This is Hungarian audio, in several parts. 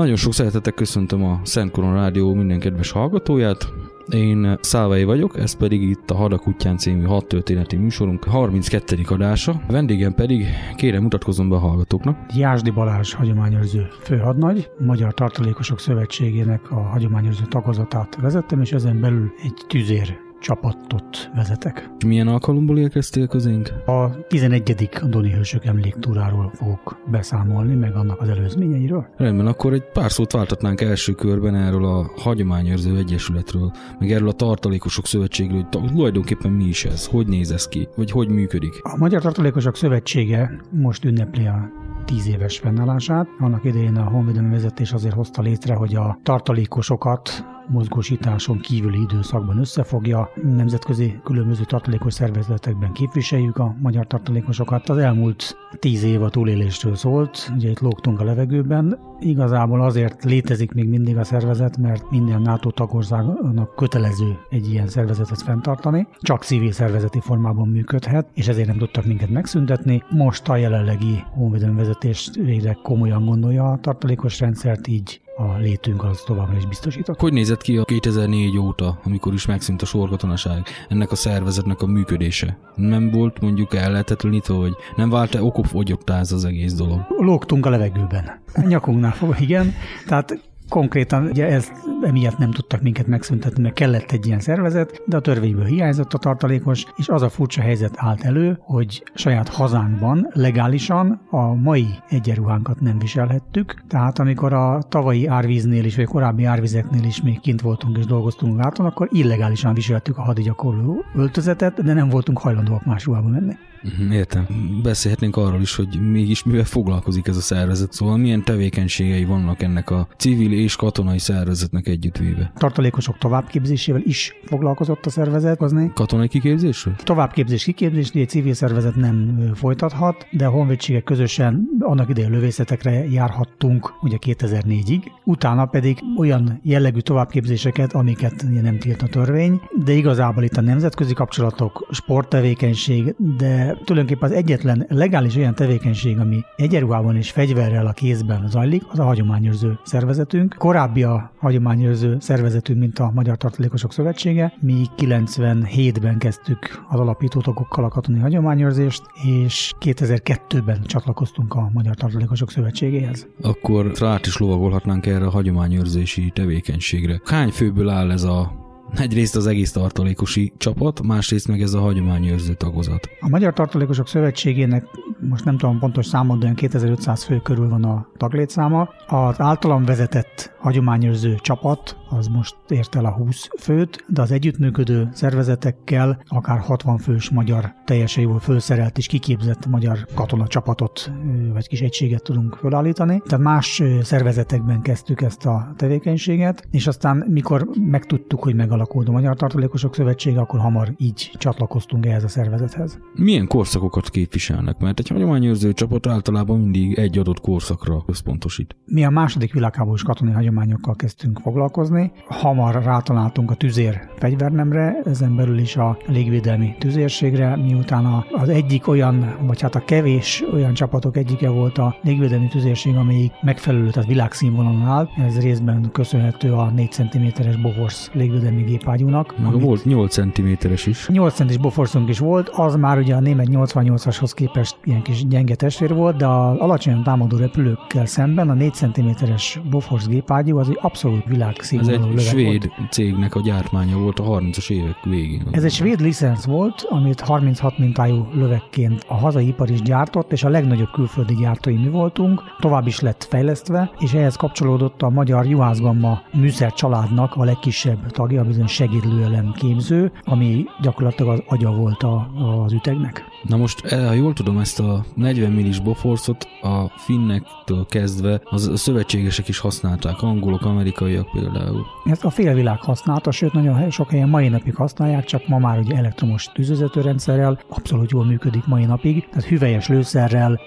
Nagyon sok szeretettel köszöntöm a Szent Koron Rádió minden kedves hallgatóját. Én Szálvai vagyok, ez pedig itt a Hadakutyán című hat történeti műsorunk 32. adása. Vendégem pedig kérem mutatkozom be a hallgatóknak. Jásdi Balázs hagyományőrző főhadnagy, Magyar Tartalékosok Szövetségének a hagyományőrző tagozatát vezettem, és ezen belül egy tüzér csapatot vezetek. Milyen alkalomból érkeztél közénk? A 11. Doni Hősök emléktúráról fogok beszámolni, meg annak az előzményeiről. Rendben, akkor egy pár szót váltatnánk első körben erről a Hagyományőrző Egyesületről, meg erről a Tartalékosok Szövetségről, hogy tulajdonképpen mi is ez, hogy néz ez ki, vagy hogy működik. A Magyar Tartalékosok Szövetsége most ünnepli a tíz éves fennállását. Annak idején a honvédelmi vezetés azért hozta létre, hogy a tartalékosokat mozgósításon kívüli időszakban összefogja. Nemzetközi különböző tartalékos szervezetekben képviseljük a magyar tartalékosokat. Az elmúlt tíz év a túlélésről szólt, ugye itt lógtunk a levegőben. Igazából azért létezik még mindig a szervezet, mert minden NATO tagországnak kötelező egy ilyen szervezetet fenntartani. Csak civil szervezeti formában működhet, és ezért nem tudtak minket megszüntetni. Most a jelenlegi honvédelmi vezetés végre komolyan gondolja a tartalékos rendszert, így a létünk az továbbra is biztosított. Hogy nézett ki a 2004 óta, amikor is megszűnt a sorkatonaság, ennek a szervezetnek a működése? Nem volt mondjuk ellehetetlenítve, hogy nem vált-e okofogyottá ez az egész dolog? Lógtunk a levegőben. A nyakunknál fog, igen. Tehát Konkrétan ugye ezt emiatt nem tudtak minket megszüntetni, mert kellett egy ilyen szervezet, de a törvényből hiányzott a tartalékos, és az a furcsa helyzet állt elő, hogy saját hazánkban legálisan a mai egyenruhánkat nem viselhettük. Tehát amikor a tavalyi árvíznél is, vagy korábbi árvizeknél is még kint voltunk és dolgoztunk láton, akkor illegálisan viseltük a hadigyakorló öltözetet, de nem voltunk hajlandóak más ruhába menni. Mhm, értem. Beszélhetnénk arról is, hogy mégis mivel foglalkozik ez a szervezet, szóval milyen tevékenységei vannak ennek a civil és katonai szervezetnek együttvéve. Tartalékosok továbbképzésével is foglalkozott a szervezet. Katonai kiképzésről? Továbbképzés, kiképzés, egy civil szervezet nem folytathat, de a honvédségek közösen annak idején lövészetekre járhattunk ugye 2004-ig, utána pedig olyan jellegű továbbképzéseket, amiket nem tilt a törvény, de igazából itt a nemzetközi kapcsolatok, sporttevékenység, de tulajdonképpen az egyetlen legális olyan tevékenység, ami egyenruhában és fegyverrel a kézben zajlik, az a hagyományőrző szervezetünk. Korábbi a hagyományőrző szervezetünk, mint a Magyar Tartalékosok Szövetsége. Mi 97-ben kezdtük az alapító tagokkal a katonai hagyományőrzést, és 2002-ben csatlakoztunk a Magyar Tartalékosok Szövetségéhez. Akkor rá is lovagolhatnánk erre a hagyományőrzési tevékenységre. Hány főből áll ez a Egyrészt az egész tartalékosi csapat, másrészt meg ez a hagyományőrző tagozat. A Magyar Tartalékosok Szövetségének most nem tudom pontos számot, de olyan 2500 fő körül van a taglétszáma. Az általam vezetett hagyományőrző csapat az most ért el a 20 főt, de az együttműködő szervezetekkel akár 60 fős magyar teljesen jól felszerelt és kiképzett magyar katona csapatot vagy kis egységet tudunk felállítani. Tehát más szervezetekben kezdtük ezt a tevékenységet, és aztán mikor megtudtuk, hogy megalakult a Magyar Tartalékosok Szövetsége, akkor hamar így csatlakoztunk ehhez a szervezethez. Milyen korszakokat képviselnek? Mert egy hagyományőrző csapat általában mindig egy adott korszakra összpontosít. Mi a második világháborús katonai hagyományokkal kezdtünk foglalkozni. Hamar rátaláltunk a tüzér fegyvernemre, ezen belül is a légvédelmi tüzérségre, miután az egyik olyan, vagy hát a kevés olyan csapatok egyike volt a légvédelmi tüzérség, amelyik megfelelő, tehát világszínvonalon áll. Ez részben köszönhető a 4 cm-es Bofors légvédelmi gépágyúnak. Meg volt 8 cm-es is. 8 cm-es Boforsunk is volt, az már ugye a német 88-ashoz képest ilyen kis gyenge testvér volt, de az alacsonyan támadó repülőkkel szemben a 4 cm-es Bofors gépágyú az egy abszolút világszínvonalú Ez egy svéd volt. cégnek a gyártmánya volt a 30-as évek végén. Ez egy svéd licensz volt, amit 36 mintájú lövekként a hazai ipar is gyártott, és a legnagyobb külföldi gyártói mi voltunk, tovább is lett fejlesztve, és ehhez kapcsolódott a magyar juhászgamma műszer családnak a legkisebb tagja, bizony segédlőelem képző, ami gyakorlatilag az agya volt a, az ütegnek. Na most, eh, ha jól tudom, ezt a 40 millis boforszot a finnektől kezdve az szövetségesek is használták, angolok, amerikaiak például. Ezt a félvilág használta, sőt nagyon sok helyen mai napig használják, csak ma már ugye elektromos tűzvezetőrendszerrel abszolút jól működik mai napig, tehát hüvelyes lőszerrel,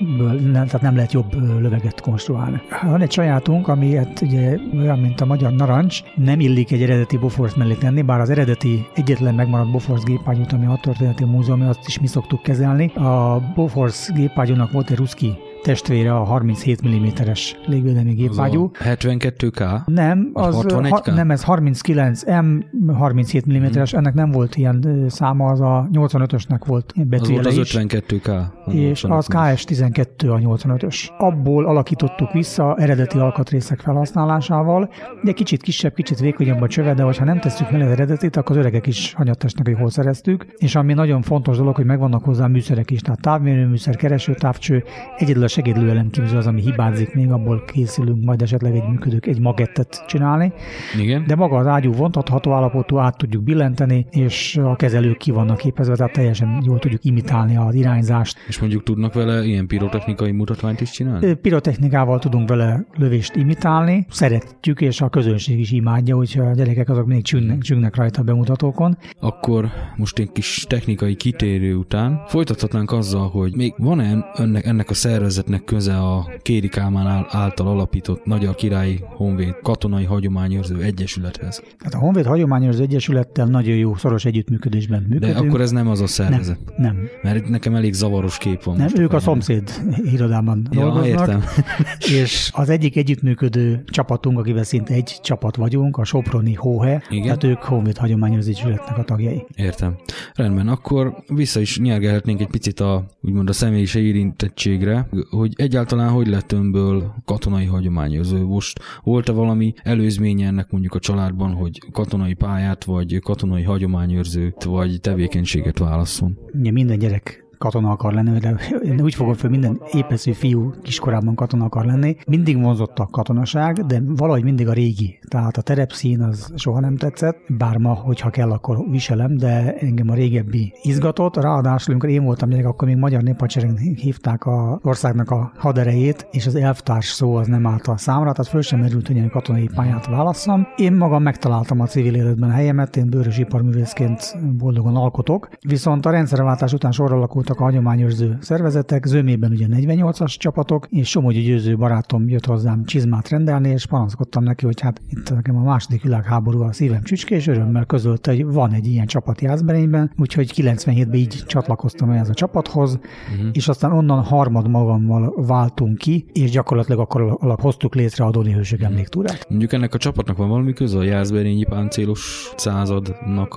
nem, tehát nem lehet jobb löveget konstruálni. Van egy sajátunk, ami hát ugye olyan, mint a magyar narancs, nem illik egy eredeti Bofors mellé tenni, bár az eredeti egyetlen megmaradt Bofors gépágyút, ami a Történeti Múzeum, azt is mi szoktuk kezelni. A Bofors gépágyúnak volt egy ruszki testvére a 37 mm-es légvédelmi gépágyú. 72K? Nem, az, az ha, nem, ez 39 M 37 mm-es, hmm. ennek nem volt ilyen száma, az a 85-ösnek volt betűjele Az volt az 52K. És az KS12 a 85-ös. Abból alakítottuk vissza eredeti alkatrészek felhasználásával. Ugye kicsit kisebb, kicsit vékonyabb a csöve, de ha nem tesszük meg az eredetit, akkor az öregek is hanyattesnek, hogy hol szereztük. És ami nagyon fontos dolog, hogy megvannak hozzá műszerek is, tehát távmérőműszer, keresőtávcső, egyedül a segédlőelem képző az, ami hibázik, még abból készülünk majd esetleg egy működők, egy magettet csinálni. Igen. De maga az ágyú vontatható állapotú, át tudjuk billenteni, és a kezelők ki vannak képezve, tehát teljesen jól tudjuk imitálni az irányzást. És mondjuk tudnak vele ilyen pirotechnikai mutatványt is csinálni? Pirotechnikával tudunk vele lövést imitálni, szeretjük, és a közönség is imádja, úgyhogy a gyerekek azok még csüngnek, csüngnek rajta a bemutatókon. Akkor most egy kis technikai kitérő után folytathatnánk azzal, hogy még van-e ennek, ennek a szervezet szervezetnek köze a Kéri Kálmán által alapított Magyar Királyi Honvéd Katonai Hagyományőrző Egyesülethez. Hát a Honvéd Hagyományőrző Egyesülettel nagyon jó, szoros együttműködésben működünk. De akkor ez nem az a szervezet? Nem. nem. Mert nekem elég zavaros kép van. Nem, ők a szomszéd irodában ja, dolgoznak. Értem. és az egyik együttműködő csapatunk, akivel szinte egy csapat vagyunk, a Soproni Hóhe, Igen? tehát ők Honvéd Hagyományőrző Egyesületnek a tagjai. Értem. Rendben, akkor vissza is nyergelhetnénk egy picit a úgymond a személyiség érintettségre hogy egyáltalán hogy lett önből katonai hagyományozó. Most volt-e valami előzménye ennek mondjuk a családban, hogy katonai pályát, vagy katonai hagyományőrzőt, vagy tevékenységet válasszon? Ja, minden gyerek katona akar lenni, de én úgy fogom föl, minden épeszű fiú kiskorában katona akar lenni. Mindig vonzott a katonaság, de valahogy mindig a régi. Tehát a terepszín az soha nem tetszett, bár ma, hogyha kell, akkor viselem, de engem a régebbi izgatott. Ráadásul, amikor én voltam gyerek, akkor még magyar néphadsereg hívták a országnak a haderejét, és az elvtárs szó az nem állt a számra, tehát föl sem merült, hogy katonai pályát válasszam. Én magam megtaláltam a civil életben a helyemet, én bőrös iparművészként boldogan alkotok, viszont a rendszerváltás után sorra alakult voltak a hagyományőrző szervezetek, zömében ugye 48-as csapatok, és Somogyi Győző barátom jött hozzám csizmát rendelni, és panaszkodtam neki, hogy hát itt nekem a második világháború a szívem csücske, és örömmel közölte, hogy van egy ilyen csapat Jászberényben, úgyhogy 97-ben így csatlakoztam ehhez a csapathoz, uh-huh. és aztán onnan harmad magammal váltunk ki, és gyakorlatilag akkor alap hoztuk létre a Doni Hősök uh-huh. emléktúrát. Mondjuk ennek a csapatnak van valami köze a Jászberényi páncélos századnak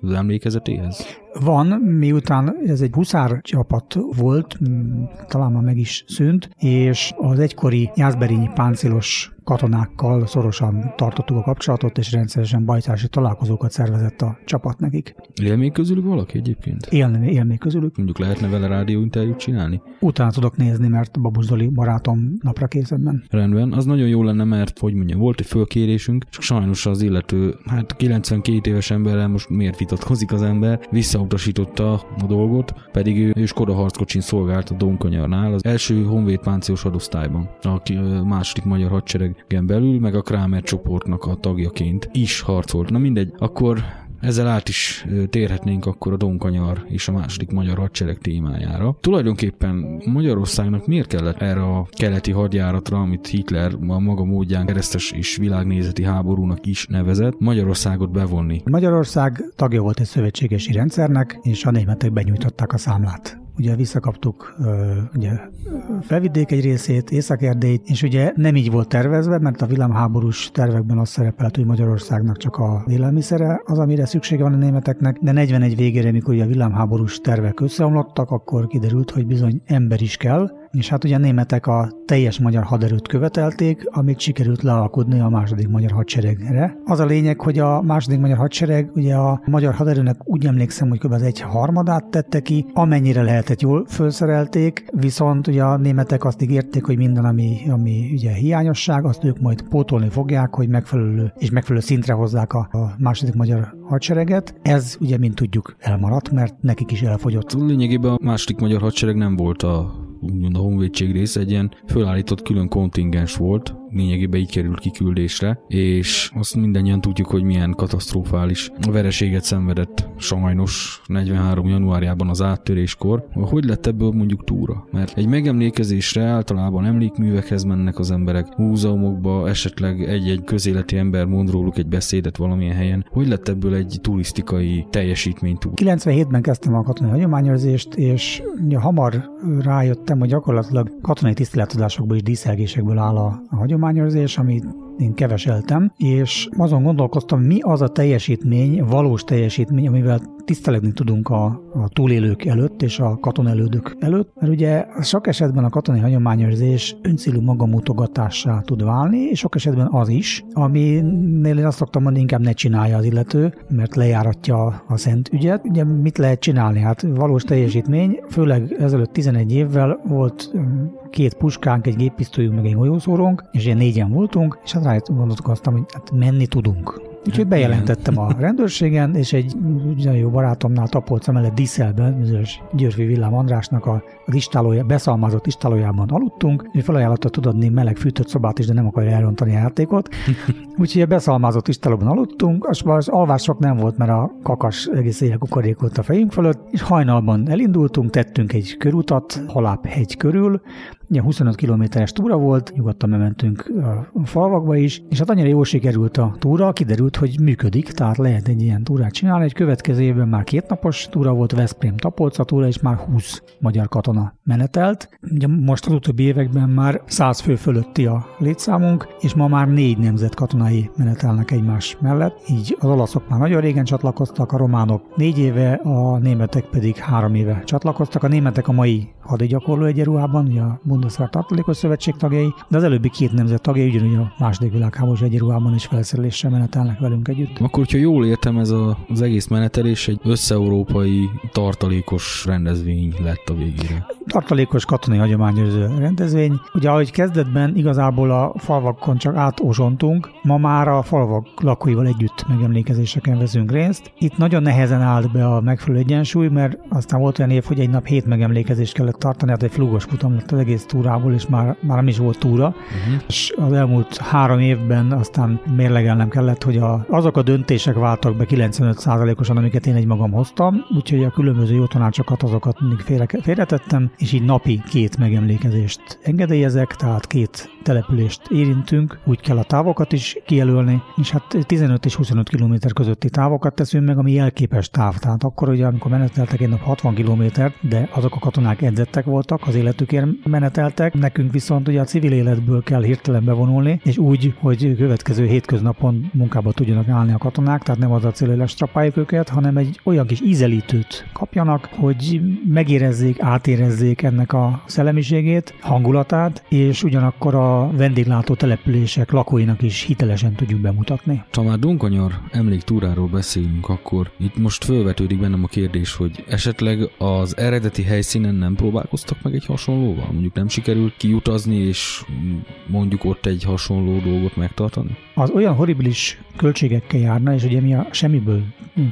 az emlékezetéhez? Van, miután ez egy huszár csapat volt, talán már meg is szűnt, és az egykori jászberényi páncélos katonákkal szorosan tartottuk a kapcsolatot, és rendszeresen bajtási találkozókat szervezett a csapat nekik. Él még közülük valaki egyébként? Él, él még közülük. Mondjuk lehetne vele rádióinterjút csinálni? Utána tudok nézni, mert Babus Zoli barátom napra készebben. Rendben, az nagyon jó lenne, mert hogy mondjam, volt egy fölkérésünk, csak sajnos az illető, hát 92 éves emberrel most miért vitatkozik az ember, visszautasította a dolgot, pedig ő, ő Skoda harckocsin szolgált a Donkanyarnál, az első honvéd páncélos hadosztályban, aki második magyar hadsereg gen belül, meg a Kramer csoportnak a tagjaként is harcolt. Na mindegy, akkor ezzel át is térhetnénk akkor a Donkanyar és a második magyar hadsereg témájára. Tulajdonképpen Magyarországnak miért kellett erre a keleti hadjáratra, amit Hitler a maga módján keresztes és világnézeti háborúnak is nevezett, Magyarországot bevonni? Magyarország tagja volt egy szövetségesi rendszernek, és a németek benyújtották a számlát ugye visszakaptuk ugye felvidék egy részét, Észak-Erdélyt, és ugye nem így volt tervezve, mert a világháborús tervekben az szerepelt, hogy Magyarországnak csak a élelmiszere az, amire szüksége van a németeknek, de 41 végére, mikor ugye a világháborús tervek összeomlottak, akkor kiderült, hogy bizony ember is kell, és hát ugye a németek a teljes magyar haderőt követelték, amit sikerült lealkudni a második magyar hadseregre. Az a lényeg, hogy a második magyar hadsereg ugye a magyar haderőnek úgy emlékszem, hogy kb. az egy harmadát tette ki, amennyire lehetett jól felszerelték, viszont ugye a németek azt ígérték, hogy minden, ami, ami ugye hiányosság, azt ők majd pótolni fogják, hogy megfelelő és megfelelő szintre hozzák a, a második magyar hadsereget. Ez ugye, mint tudjuk, elmaradt, mert nekik is elfogyott. Lényegében a második magyar hadsereg nem volt a úgymond a honvédség része egy ilyen fölállított külön kontingens volt, lényegében így került kiküldésre, és azt mindannyian tudjuk, hogy milyen katasztrofális vereséget szenvedett sajnos 43. januárjában az áttöréskor. Hogy lett ebből mondjuk túra? Mert egy megemlékezésre általában emlékművekhez mennek az emberek, múzeumokba, esetleg egy-egy közéleti ember mond róluk egy beszédet valamilyen helyen. Hogy lett ebből egy turisztikai teljesítmény túl? 97-ben kezdtem a katonai hagyományőrzést, és hamar rájöttem, hogy gyakorlatilag katonai tiszteletadásokból és díszelgésekből áll a, a hagyományőrzés, amit én keveseltem, és azon gondolkoztam, mi az a teljesítmény, valós teljesítmény, amivel tisztelegni tudunk a, a túlélők előtt és a katonelődök előtt, mert ugye sok esetben a katonai hagyományőrzés öncélú magamutogatássá tud válni, és sok esetben az is, aminél én azt szoktam mondani, inkább ne csinálja az illető, mert lejáratja a szent ügyet. Ugye mit lehet csinálni? Hát valós teljesítmény, főleg ezelőtt 11 évvel volt két puskánk, egy géppisztolyunk, meg egy golyószórónk, és ilyen négyen voltunk, és hát rá gondolkoztam, hogy hát menni tudunk. Úgyhogy bejelentettem a rendőrségen, és egy nagyon jó barátomnál Tapolca mellett Diszelben, bizonyos Györfi Villám Andrásnak a istálója, beszalmázott istálójában aludtunk, és felajánlotta tud adni meleg fűtött szobát is, de nem akarja elrontani a játékot. Úgyhogy a beszalmázott istálóban aludtunk, az, az alvások nem volt, mert a kakas egész éjjel kukorékolt a fejünk fölött, és hajnalban elindultunk, tettünk egy körutat Haláp hegy körül, Ugye 25 kilométeres túra volt, nyugodtan mentünk a falvakba is, és hát annyira jól sikerült a túra, kiderült, hogy működik, tehát lehet egy ilyen túrát csinálni. Egy következő évben már két napos túra volt, Veszprém Tapolca túra, és már 20 magyar katona menetelt. Ugye most az utóbbi években már 100 fő fölötti a létszámunk, és ma már négy nemzet katonai menetelnek egymás mellett. Így az olaszok már nagyon régen csatlakoztak, a románok négy éve, a németek pedig három éve csatlakoztak. A németek a mai hadigyakorló egyenruhában, ugye a Bundeswehr tartalékos szövetség tagjai, de az előbbi két nemzet tagjai ugyanúgy a második világháborús egyenruhában is felszereléssel menetelnek velünk együtt. Akkor, hogyha jól értem, ez a, az egész menetelés egy összeurópai tartalékos rendezvény lett a végére. Tartalékos katonai hagyományőrző rendezvény. Ugye, ahogy kezdetben igazából a falvakon csak átózsontunk, ma már a falvak lakóival együtt megemlékezéseken veszünk részt. Itt nagyon nehezen állt be a megfelelő egyensúly, mert aztán volt olyan év, hogy egy nap hét megemlékezést kellett tartani, hát egy flugos futam lett az egész túrából, és már, már nem is volt túra. Uh-huh. És az elmúlt három évben aztán mérlegelnem kellett, hogy a, azok a döntések váltak be 95%-osan, amiket én egy magam hoztam, úgyhogy a különböző jó tanácsokat azokat mindig félre, félretettem, és így napi két megemlékezést engedélyezek, tehát két települést érintünk, úgy kell a távokat is kijelölni, és hát 15 és 25 km közötti távokat teszünk meg, ami jelképes táv. Tehát akkor ugye, amikor meneteltek egy nap 60 kilométert, de azok a katonák edzettek voltak, az életükért meneteltek, nekünk viszont ugye a civil életből kell hirtelen bevonulni, és úgy, hogy következő hétköznapon munkába tudjanak állni a katonák, tehát nem az a cél, hogy lestrapáljuk őket, hanem egy olyan kis ízelítőt kapjanak, hogy megérezzék, átérezzék ennek a szellemiségét, hangulatát, és ugyanakkor a vendéglátó települések lakóinak is hitelesen tudjuk bemutatni. Ha már Dunkanyar emléktúráról beszélünk, akkor itt most fölvetődik bennem a kérdés, hogy esetleg az eredeti helyszínen nem próbálkoztak meg egy hasonlóval? Mondjuk nem sikerült kiutazni, és mondjuk ott egy hasonló dolgot megtartani? Az olyan horribilis költségekkel járna, és ugye mi a semmiből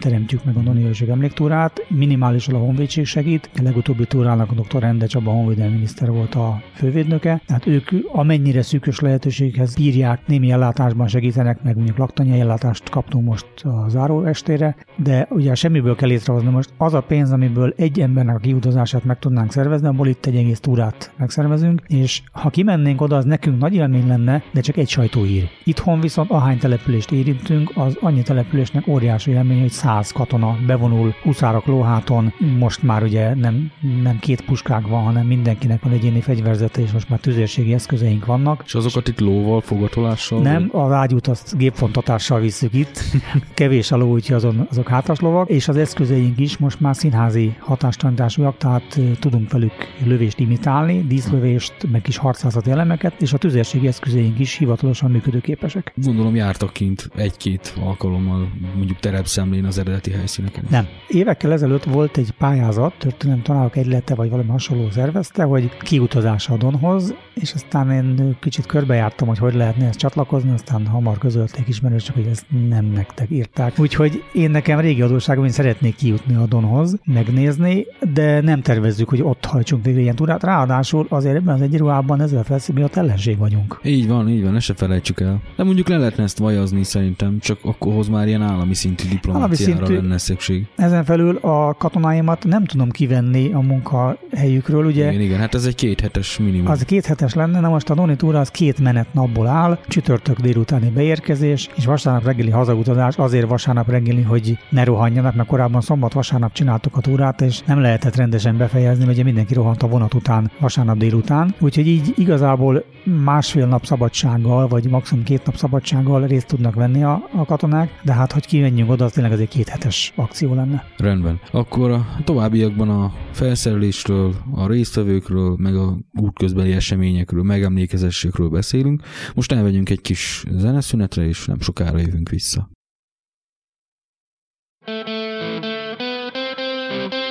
teremtjük meg a Noniőrség emléktúrát, minimálisan a honvédség segít, a legutóbbi túrának a dr. Rende Csaba honvédelmi miniszter volt a fővédnöke, tehát ők amennyire szűkös lehetőséghez bírják, némi ellátásban segítenek, meg mondjuk laktanyai ellátást kaptunk most a záró estére, de ugye semmiből kell létrehozni most az a pénz, amiből egy embernek a kiutazását meg tudnánk szervezni, abból itt egy egész túrát megszervezünk, és ha kimennénk oda, az nekünk nagy élmény lenne, de csak egy sajtóír. Itthon viszont ahány települést érintünk, az annyi településnek óriási élmény, hogy száz katona bevonul huszárok lóháton, most már ugye nem, nem két puskák van, hanem mindenkinek van egyéni fegyverzete, és most már tüzérségi eszközeink vannak. És azokat itt lóval, fogatolással? Nem, a vágyút azt gépfontatással visszük itt, kevés a ló, úgyhogy azon, azok hátas lovak, és az eszközeink is most már színházi hatástanításúak, tehát tudunk velük lövést imitálni, díszlövést, meg kis harcászati elemeket, és a tüzérségi eszközeink is hivatalosan működőképesek. Gondolom jártak kint egy-két alkalommal, mondjuk terepszemlén az eredeti helyszíneken. Nem. Évekkel ezelőtt volt egy pályázat, történelem tanárok egylete vagy valami hasonló szervezte, hogy kiutazás a Donhoz, és aztán én kicsit körbejártam, hogy hogy lehetne ezt csatlakozni, aztán hamar közölték ismerősök, hogy ezt nem nektek írták. Úgyhogy én nekem régi adósságom, én szeretnék kijutni a Donhoz, megnézni, de nem tervezzük, hogy ott hajtsunk végre ilyen túrát. Ráadásul azért ebben az egy ruhában ezzel felszín, mi ott ellenség vagyunk. Így van, így van, ezt se felejtsük el. De mondjuk le lehetne ezt vajazni szerintem, csak akkor hoz már ilyen állami szintű diplomáciára állami szintű, lenne szükség. Ezen felül a katonáimat nem tudom kivenni a munkahelyükről, ugye? Igen, igen, hát ez egy kéthetes minimum. Az kéthetes lenne, na most a Doni túra az két menet napból áll, csütörtök délutáni beérkezés, és vasárnap reggeli hazautazás, azért vasárnap reggeli, hogy ne rohanjanak, mert korábban szombat-vasárnap csináltuk a túrát, és nem lehetett rendesen befejezni, mert ugye mindenki rohant a vonat után, vasárnap délután. Úgyhogy így igazából másfél nap szabadsággal, vagy maximum két nap szabadsággal részt tudnak venni a, a katonák, de hát, hogy kimenjünk oda, az tényleg az egy két hetes akció lenne. Rendben. Akkor a továbbiakban a felszerelésről, a résztvevőkről, meg a útközbeli eseményekről, megemlékezésekről beszélünk. Most elvegyünk egy kis zeneszünetre, és nem sokára jövünk vissza. csipke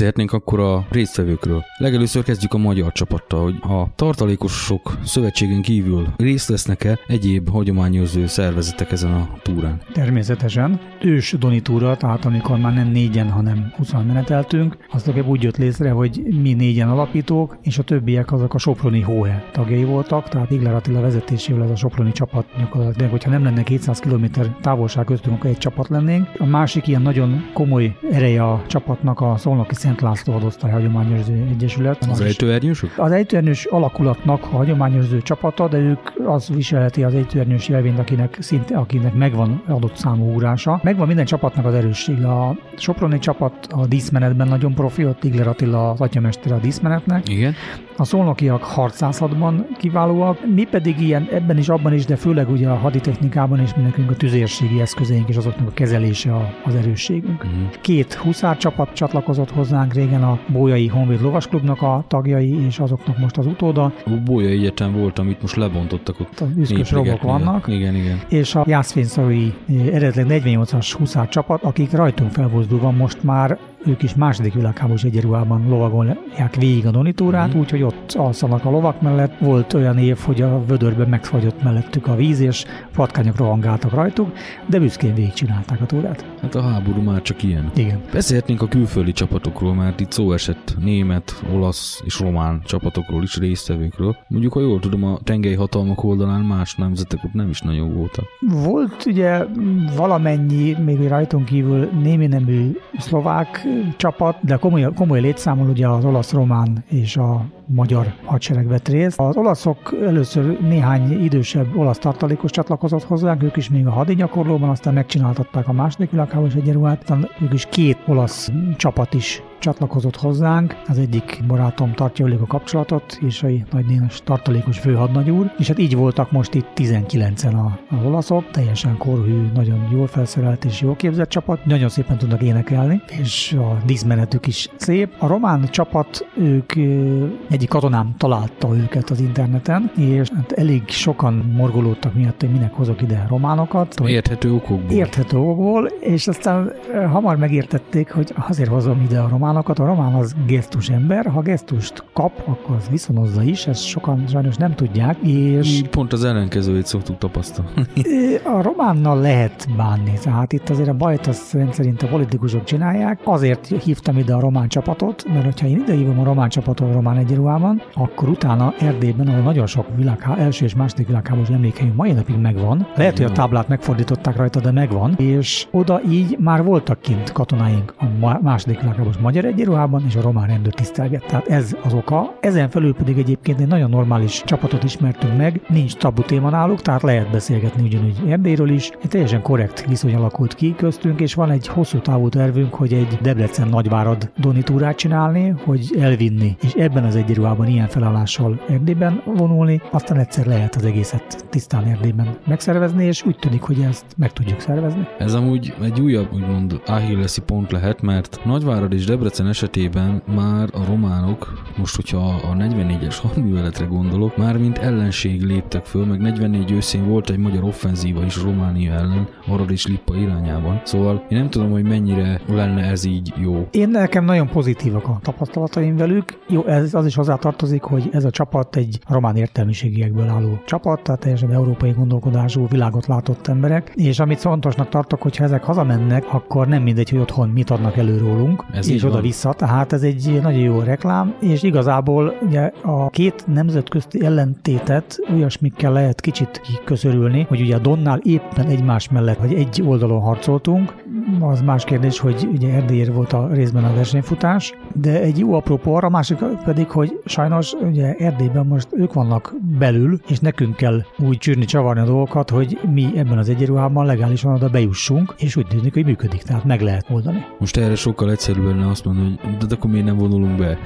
Beszélhetnénk akkor a résztvevőkről. Legelőször kezdjük a magyar csapattal, hogy a tartalékosok szövetségén kívül részt vesznek-e egyéb hagyományozó szervezetek ezen a túrán? Természetesen. Ős Doni túra, tehát amikor már nem négyen, hanem 20 meneteltünk, az úgy jött létre, hogy mi négyen alapítók, és a többiek azok a Soproni Hóe tagjai voltak, tehát Igler Attila vezetésével ez a Soproni csapat gyakorlatilag, hogyha nem lenne 200 km távolság köztünk, akkor egy csapat lennénk. A másik ilyen nagyon komoly ereje a csapatnak a Szolnoki Szent László Hadosztály Hagyományőrző Egyesület. Az ejtőernyősök? Az ejtőernyős alakulatnak a hagyományőrző csapata, de ők az viselheti az ejtőernyős jelvényt, akinek, szinte, akinek megvan adott számú úrása. Megvan minden csapatnak az erőssége. A Soproni csapat a díszmenetben nagyon profi, ott Igler Attila az atyamester a díszmenetnek. Igen. A szolnokiak harcászatban kiválóak, mi pedig ilyen ebben is, abban is, de főleg ugye a haditechnikában és mi nekünk a tüzérségi eszközeink és azoknak a kezelése az erősségünk. Uh-huh. Két huszár csapat csatlakozott hozzánk régen a Bójai Honvéd Lovasklubnak a tagjai, és azoknak most az utóda. A Bójai Egyetem volt, amit most lebontottak ott. A üszkös robok vannak. Igen, igen. És a Jászfényszai eredetileg 48-as huszár csapat, akik rajtunk felbuzdulva most már ők is második világháborús egyenruhában lovagolják végig a donitúrát, mm. úgyhogy ott alszanak a lovak mellett. Volt olyan év, hogy a vödörben megfagyott mellettük a víz, és patkányok rohangáltak rajtuk, de büszkén végigcsinálták a túrát. Hát a háború már csak ilyen. Igen. Beszélhetnénk a külföldi csapatokról, mert itt szó esett német, olasz és román csapatokról is résztvevőkről. Mondjuk, ha jól tudom, a tengely hatalmak oldalán más nemzetek ott nem is nagyon voltak. Volt ugye valamennyi, még rajtunk kívül némi nemű szlovák csapat, de komoly, komoly létszámol ugye az olasz-román és a magyar hadsereg vett részt. Az olaszok először néhány idősebb olasz tartalékos csatlakozott hozzánk, ők is még a hadigyakorlóban, aztán megcsináltatták a második világháborús egyenruhát, aztán ők is két olasz csapat is csatlakozott hozzánk. Az egyik barátom tartja velük a kapcsolatot, és a nagynénes tartalékos főhadnagyúr, és hát így voltak most itt 19-en a, az olaszok, teljesen korhű, nagyon jól felszerelt és jól képzett csapat, nagyon szépen tudnak énekelni, és a díszmenetük is szép. A román csapat, ők egy egyik katonám találta őket az interneten, és hát elég sokan morgolódtak miatt, hogy minek hozok ide románokat. Érthető okokból. Érthető okokból, és aztán hamar megértették, hogy azért hozom ide a románokat. A román az gesztus ember, ha gesztust kap, akkor az viszonozza is, ezt sokan sajnos nem tudják, és... Így pont az ellenkezőjét szoktuk tapasztalni. A románnal lehet bánni, tehát itt azért a bajt azt szerint a politikusok csinálják. Azért hívtam ide a román csapatot, mert hogyha én ide hívom a román csapatot a román egyenruhában, akkor utána Erdélyben, ahol nagyon sok világ, első és második világháborús emlékeim mai napig megvan. Lehet, hogy a táblát megfordították rajta, de megvan. És oda így már voltak kint katonáink a második világháborús magyar egyenruhában, és a román rendőr tisztelget. Tehát ez az oka. Ezen felül pedig egyébként egy nagyon normális csapatot ismertünk meg, nincs tabu téma náluk, tehát lehet beszélgetni ugyanúgy Erdélyről is. Egy teljesen korrekt viszony alakult ki köztünk, és van egy hosszú távú tervünk, hogy egy Debrecen nagyvárad donitúrát csinálni, hogy elvinni, és ebben az egyenruhában ilyen felállással Erdélyben vonulni, aztán egyszer lehet az egészet tisztán Erdélyben megszervezni, és úgy tűnik, hogy ezt meg tudjuk szervezni. Ez amúgy egy újabb, úgymond Achilleszi pont lehet, mert Nagyvárad és Debrecen esetében már a románok, most hogyha a 44-es hadműveletre gondolok, már mint ellenség léptek föl, meg 44 őszén volt egy magyar offenzíva is Románia ellen, Arad és Lippa irányában. Szóval én nem tudom, hogy mennyire lenne ez így jó. Én nekem nagyon pozitívak a tapasztalataim velük. Jó, ez az is hozzátartozik, hogy ez a csapat egy román értelmiségiekből álló csapat, tehát teljesen európai gondolkodású, világot látott emberek, és amit fontosnak tartok, hogyha ezek hazamennek, akkor nem mindegy, hogy otthon mit adnak elő rólunk, ez és oda-vissza, tehát ez egy nagyon jó reklám, és igazából ugye a két nemzetközti ellentétet olyasmikkel lehet kicsit kiköszörülni, hogy ugye a Donnál éppen egymás mellett, vagy egy oldalon harcoltunk, az más kérdés, hogy ugye Erdélyért volt a részben a versenyfutás, de egy jó apropó arra, másik pedig, hogy sajnos ugye Erdélyben most ők vannak belül, és nekünk kell úgy csűrni, csavarni a dolgokat, hogy mi ebben az egyenruhában legálisan oda bejussunk, és úgy tűnik, hogy működik, tehát meg lehet oldani. Most erre sokkal egyszerűbb lenne azt mondani, hogy de, akkor miért nem vonulunk be?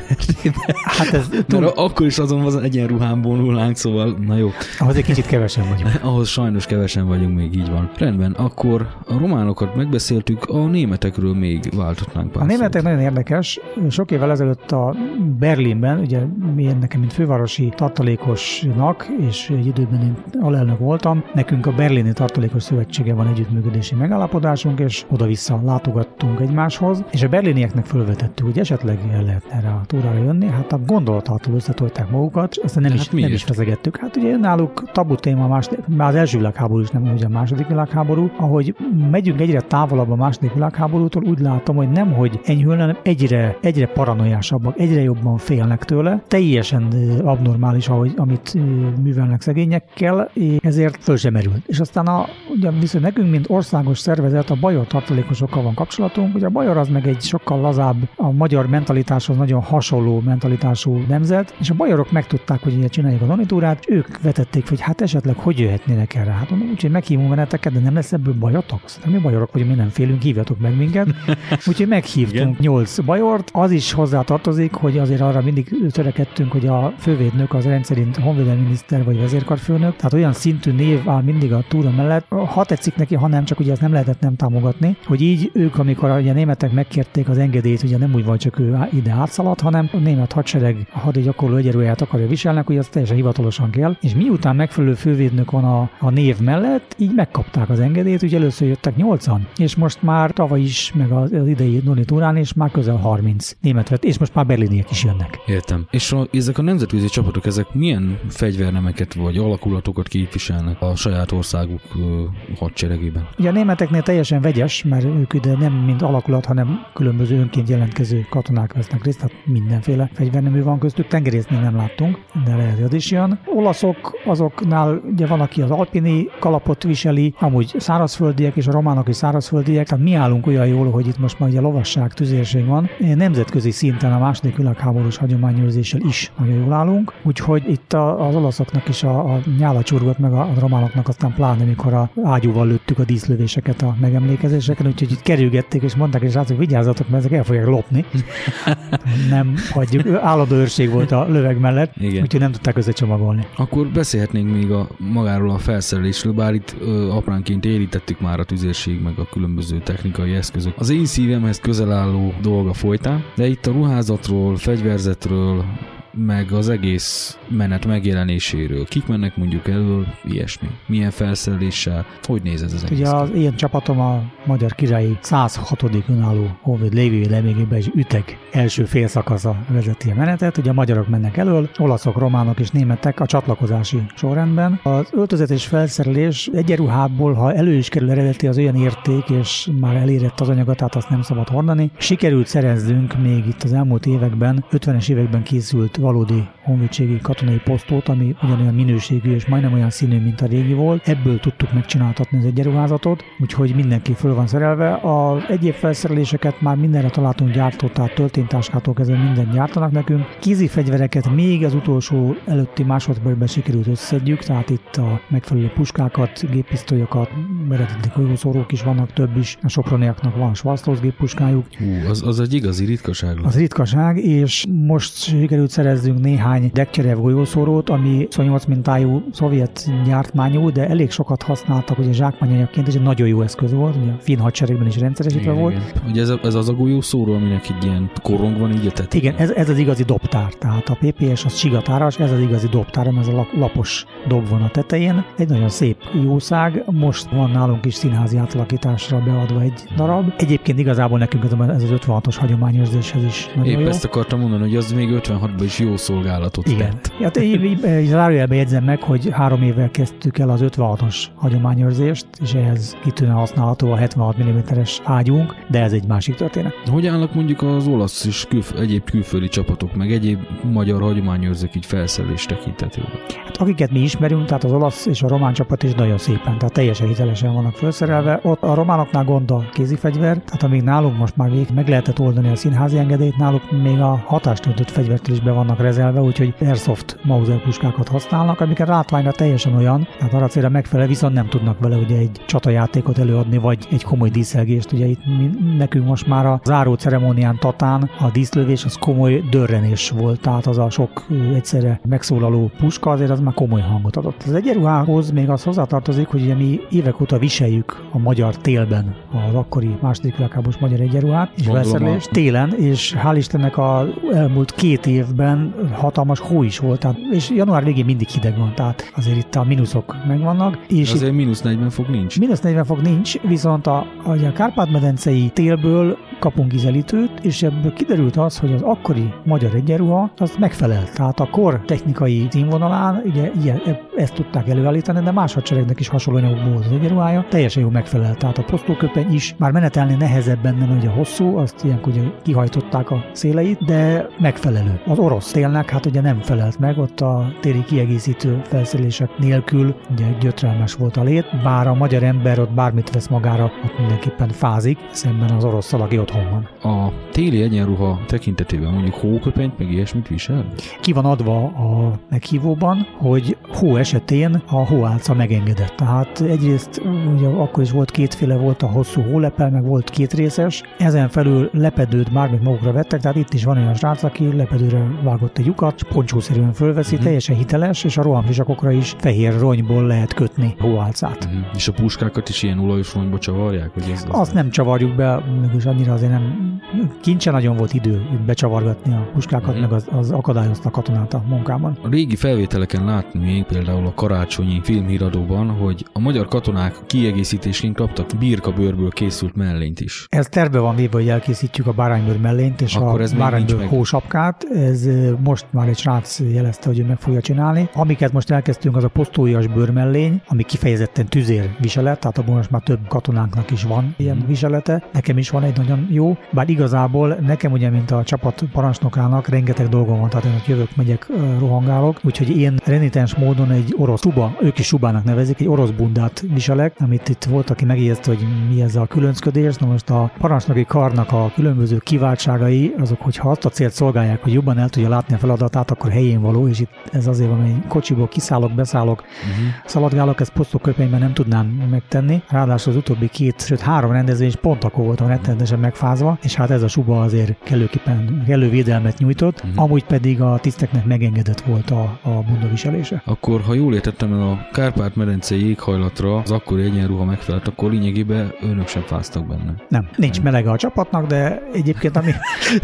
hát ez túl... Mert akkor is azon az egyenruhán vonulnánk, szóval na jó. Ahhoz egy kicsit kevesen vagyunk. Ahhoz sajnos kevesen vagyunk még, így van. Rendben, akkor a románokat megbeszéltük, a németekről még válthatnánk pár A németek szót. nagyon érdekes. Sok évvel ezelőtt a Berlinben, ugye mi nekem, mint fővárosi tartalékosnak, és egy időben én alelnök voltam, nekünk a Berlini Tartalékos Szövetsége van együttműködési megállapodásunk, és oda-vissza látogattunk egymáshoz, és a berlinieknek fölvetettük, hogy esetleg el lehetne erre a túrára jönni, hát a gondolatától összetolták magukat, aztán nem, hát is, nem is vezegettük. Hát ugye náluk tabu téma, más, már az első világháború is nem ugye a második világháború, ahogy megyünk egyre távolabb a második világháborútól, úgy látom, hogy nem, hogy enyhülne, hanem egyre, egyre paranoiásabbak, egyre jobban félnek tőle. Teljesen abnormális, ahogy, amit művelnek szegényekkel, és ezért föl sem merül. És aztán a, ugye viszont nekünk, mint országos szervezet, a bajor tartalékosokkal van kapcsolatunk. Ugye a bajor az meg egy sokkal lazább, a magyar mentalitáshoz nagyon hasonló mentalitású nemzet, és a bajorok megtudták, hogy ilyet csináljuk a donitúrát, ők vetették, hogy hát esetleg hogy jöhetnének erre. Hát mondom, úgyhogy meghívom meneteket, de nem lesz ebből bajotok? Szerintem mi bajorok vagyunk, mi nem félünk, hívjatok meg minket. Úgyhogy meghívtunk nyolc bajort. Az is hozzá tartozik, hogy azért arra mindig törekedtünk, hogy a fővédnök az rendszerint honvédelmi miniszter vagy vezérkarfőnök, tehát olyan szintű név áll mindig a túra mellett, ha tetszik neki, ha nem, csak ugye ezt nem lehetett nem támogatni, hogy így ők, amikor a németek megkérték az engedélyt, ugye nem úgy van, csak ő ide átszaladt, hanem a német hadsereg a hadi gyakorló egyenruháját akarja viselnek, hogy az teljesen hivatalosan kell, és miután megfelelő fővédnök van a, a név mellett, így megkapták az engedélyt, ugye először jöttek nyolcan, és most már tavaly is, meg az, az idei Noni túrán is már közel 30 német vett, és most már berliniek is jönnek. Értem. És a, ezek a nemzetközi csapatok, ezek milyen fegyvernemeket vagy alakulatokat képviselnek a saját országuk ö, hadseregében? Ugye a németeknél teljesen vegyes, mert ők ide nem mind alakulat, hanem különböző önként jelentkező katonák vesznek részt, tehát mindenféle fegyvernemű van köztük. Tengerésznél nem láttunk, de lehet, hogy is jön. Olaszok, azoknál ugye van, aki az alpini kalapot viseli, amúgy szárazföldiek és a románok is szárazföldiek, tehát mi állunk olyan jól, hogy itt most már ugye lovasság, tüzérség van. Nemzetközi szinten a második világháborús hagyományőrzéssel is nagyon jól állunk, úgyhogy itt az olaszoknak is a, a nyálacsurgot, meg a, a románoknak aztán pláne, mikor a ágyúval lőttük a díszlövéseket a megemlékezéseken, úgyhogy itt kerülgették, és mondták, és srácok, vigyázzatok, mert ezek el fogják lopni. nem hagyjuk. Állandó őrség volt a löveg mellett, Igen. úgyhogy nem tudták összecsomagolni. Akkor beszélhetnénk még a magáról a felszerelésről, bár itt ö, apránként érítettük már a tüzérség, meg a különböző technikai eszközök. Az én szívemhez közel álló dolga folytán, de itt a ruházatról, fegyverzetről, Soul meg az egész menet megjelenéséről. Kik mennek mondjuk elől, ilyesmi. Milyen felszereléssel, hogy néz ez az egész? Ugye az én csapatom a Magyar Királyi 106. önálló Honvéd lévő lemégében is üteg első félszakasza vezeti a menetet. Ugye a magyarok mennek elől, olaszok, románok és németek a csatlakozási sorrendben. Az öltözet és felszerelés egyenruhából, ha elő is kerül eredeti, az olyan érték, és már elérett az anyaga, tehát azt nem szabad hordani. Sikerült szereznünk még itt az elmúlt években, 50-es években készült valódi honvédségi katonai posztót, ami ugyanolyan minőségű és majdnem olyan színű, mint a régi volt. Ebből tudtuk megcsináltatni az egyenruházatot, úgyhogy mindenki föl van szerelve. Az egyéb felszereléseket már mindenre találtunk gyártót, tehát történtáskától kezdve mindent gyártanak nekünk. Kézi fegyvereket még az utolsó előtti másodpercben sikerült összedjük, tehát itt a megfelelő puskákat, géppisztolyokat, eredeti golyószórók is vannak, több is. A soproniaknak van Schwarzlós géppuskájuk. Hú, az, az egy igazi ritkaság. Az ritkaság, és most sikerült szerezzünk néhány Dekcserev golyószórót, ami 28 mintájú szovjet gyártmányú, de elég sokat használtak ugye zsákmányanyagként, és egy nagyon jó eszköz volt, ugye a finn hadseregben is rendszeresítve igen, volt. Igen. Ugye ez, a, ez az a golyószóró, aminek egy ilyen korong van így a tetején. Igen, ez, ez az igazi dobtár, tehát a PPS az csigatáras, ez az igazi dobtár, ez a lapos dob van a tetején. Egy nagyon szép jószág, most van nálunk is színházi átalakításra beadva egy darab. Egyébként igazából nekünk ez, ez az 56-os hagyományőrzéshez is nagyon Épp jó. ezt akartam mondani, hogy az még 56-ban is jó szolgálatot Igen. tett. Hát így, zárójelben jegyzem meg, hogy három évvel kezdtük el az 56-os hagyományőrzést, és ehhez kitűnően használható a 76 mm-es ágyunk, de ez egy másik történet. Hogy állnak mondjuk az olasz és külf- egyéb külföldi csapatok, meg egyéb magyar hagyományőrzők így felszerelés tekintetében? Hát akiket mi ismerünk, tehát az olasz és a román csapat is nagyon szépen, tehát teljesen hitelesen vannak felszerelve. Ott a románoknál gond a kézifegyver, tehát amíg nálunk most már végig meg lehetett oldani a színházi engedélyt, náluk még a hatástöntött fegyvertől is be vannak rezelve, úgyhogy airsoft Mauser puskákat használnak, amiket látványra teljesen olyan, tehát arra célra megfelel, viszont nem tudnak vele ugye egy csatajátékot előadni, vagy egy komoly díszelgést. Ugye itt mi, nekünk most már a záró ceremónián Tatán a díszlövés az komoly dörrenés volt, tehát az a sok egyszerre megszólaló puska azért az már komoly hangot adott. Az egyenruhához még az hozzátartozik, hogy ugye mi évek óta viseljük a magyar télben az akkori második világháborús magyar egyenruhát és felszerelést télen, és hál' Istennek a elmúlt két évben hatalmas hó is volt, tehát, és január végén mindig hideg van, tehát azért itt a mínuszok megvannak. És itt Azért mínusz 40 fok nincs. Mínusz 40 fok nincs, viszont a, a, a Kárpát-medencei télből kapunk ízelítőt, és ebből kiderült az, hogy az akkori magyar egyenruha az megfelelt. Tehát a kor technikai színvonalán ugye ilyen, e- ezt tudták előállítani, de más hadseregnek is hasonló anyagokból volt az egyenruhája, teljesen jó megfelelt. Tehát a posztóköpeny is már menetelni nehezebb benne, mert ugye hosszú, azt ilyenkor ugye kihajtották a széleit, de megfelelő. Az orosz télnek hát ugye nem felelt meg, ott a téri kiegészítő felszerelések nélkül ugye gyötrelmes volt a lét, bár a magyar ember ott bármit vesz magára, ott mindenképpen fázik, szemben az orosz aki otthon van. A téli egyenruha tekintetében mondjuk hóköpenyt, meg ilyesmit visel? Ki van adva a meghívóban, hogy hó esetén a hóálca megengedett. Tehát egyrészt ugye akkor is volt kétféle, volt a hosszú hólepel, meg volt kétrészes. Ezen felül lepedőt bármit magukra vettek, tehát itt is van olyan srác, aki lepedőre vágott egy lyukat, poncsószerűen fölveszi, Mhm. teljesen hiteles, és a rohamsisakokra is fehér ronyból lehet kötni hóálcát. Uh-huh. És a puskákat is ilyen olajos ronyba csavarják? Vagy ez, Azt nem csavarjuk be, mégis annyira azért nem... Kincse nagyon volt idő becsavargatni a puskákat, Mhm. meg az, az akadályozta a katonát a munkában. A régi felvételeken látni még például a karácsonyi filmhíradóban, hogy a magyar katonák kiegészítésként kaptak birkabőrből készült mellényt is. Ez terve van véve, hogy elkészítjük a báránybőr mellényt és Akkor a báránybőr hósapkát. Ez most már egy srác jelezte, hogy meg fogja csinálni. Amiket most elkezdtünk, az a posztóias bőrmellény, ami kifejezetten tüzér viselet, tehát abban most már több katonánknak is van ilyen Mhm. viselete. Nekem is van egy nagyon jó, bár igazából nekem ugye, mint a csapat parancsnokának rengeteg dolgom van, tehát én ott jövök, megyek, rohangálok, úgyhogy én renitens módon egy orosz suba, ők is subának nevezik, egy orosz bundát viselek, amit itt volt, aki megjegyezte, hogy mi ez a különcködés. Na most a parancsnoki karnak a különböző kiváltságai, azok, hogyha azt a célt szolgálják, hogy jobban el tudja látni a feladatát, akkor helyén való, és itt ez azért van, hogy kocsiból kiszállok, beszállok, Uh-huh. szaladgálok, ezt posztóköpenyben nem tudnám megtenni. Ráadásul az utóbbi két, sőt három rendezvény is pont akkor voltam rettenetesen megfázva, és hát ez a suba azért kellőképpen kellő védelmet nyújtott, Mhm. amúgy pedig a tiszteknek megengedett volt a, a bunda viselése. Akkor, ha jól értettem, a Kárpát-medencei éghajlatra az akkori egyenruha megfelelt, akkor lényegében önök sem fáztak benne. Nem, nincs melege a csapatnak, de egyébként ami,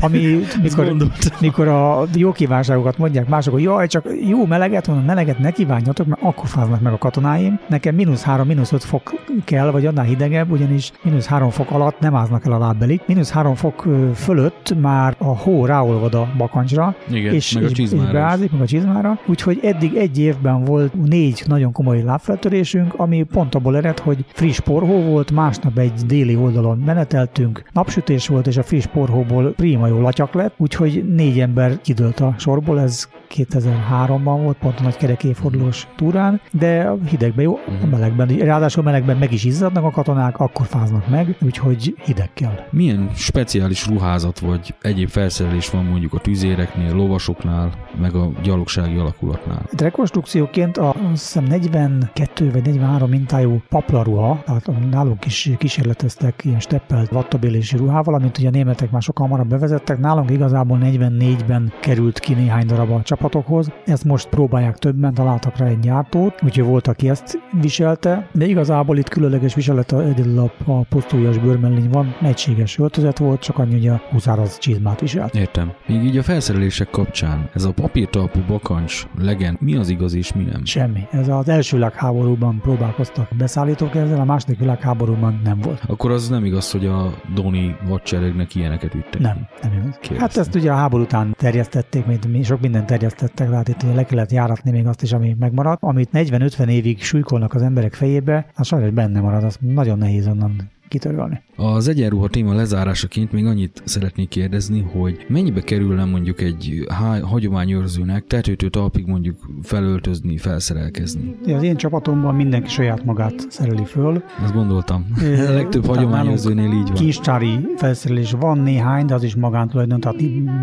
ami mikor, mikor a jó kívánságokat mondják mások, hogy jaj, csak jó meleget, mondom, meleget ne kívánjatok, mert akkor fáznak meg a katonáim. Nekem mínusz 3, mínusz 5 fok kell, vagy annál hidegebb, ugyanis mínusz 3 fok alatt nem áznak el a lábbelik. Mínusz 3 fok fölött már a hó ráolvad a bakancsra, Igen, és, meg a és, és beázik, meg a csizmára. Úgyhogy eddig egy évben volt négy nagyon komoly lábfeltörésünk, ami pont abból ered, hogy friss porhó volt, másnap egy déli oldalon meneteltünk, napsütés volt, és a friss porhóból prima jó latyak lett, úgyhogy négy ember kidőlt a sorból, ez 2003-ban volt, pont a nagy kerek évfordulós túrán, de a hidegben jó, a melegben, ráadásul melegben meg is izzadnak a katonák, akkor fáznak meg, úgyhogy hideg kell. Milyen speciális ruházat vagy egyéb felszerelés van mondjuk a tüzéreknél, lovasoknál, meg a gyalogsági alakulatnál? Egy rekonstrukcióként a, azt hiszem 42 vagy 43 mintájú paplaruha, tehát nálunk is kísérleteztek ilyen steppelt vattabélési ruhával, amit ugye a németek már sokkal hamarabb bevezettek. Nálunk igazából 44-ben került ki néhány darab a csapatokhoz. Ezt most próbálják többen, találtak rá egy gyártót, úgyhogy volt, aki ezt viselte, de igazából itt különleges viselet egyedül a, a posztújas bőrmellény van, egységes öltözet volt, csak annyi, hogy a huszáraz csizmát viselt. Értem. Még így a felszerelések kapcsán, ez a papírtalpú bakancs legend, mi az igaz és mi nem? Semmi. Ez az első világháborúban próbálkoztak beszállítók ezzel, a második világháborúban nem volt. Akkor az nem igaz, hogy a Doni hadseregnek ilyeneket vittek. Nem, nem igaz. Kérdeztem. Hát ezt ugye a háború után terjesztették, mint mi sok mindent terjesztettek, tehát itt ugye le kellett járatni még azt is, ami megmaradt. Amit 40-50 évig súlykolnak az emberek fejébe, az sajnos benne marad, az nagyon nehéz onnan kitörölni. Az egyenruha téma lezárásaként még annyit szeretnék kérdezni, hogy mennyibe kerülne mondjuk egy hagyományőrzőnek tetőtől talpig mondjuk felöltözni, felszerelkezni? Az én csapatomban mindenki saját magát szereli föl. Ezt gondoltam. A legtöbb hagyományőrzőnél így van. Kincstári felszerelés van néhány, de az is magántulajdon, tehát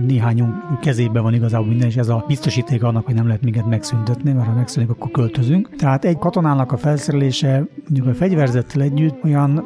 néhányunk kezében van igazából minden, és ez a biztosíték annak, hogy nem lehet minket megszüntetni, mert ha megszűnik, akkor költözünk. Tehát egy katonának a felszerelése, mondjuk a fegyverzettel együtt olyan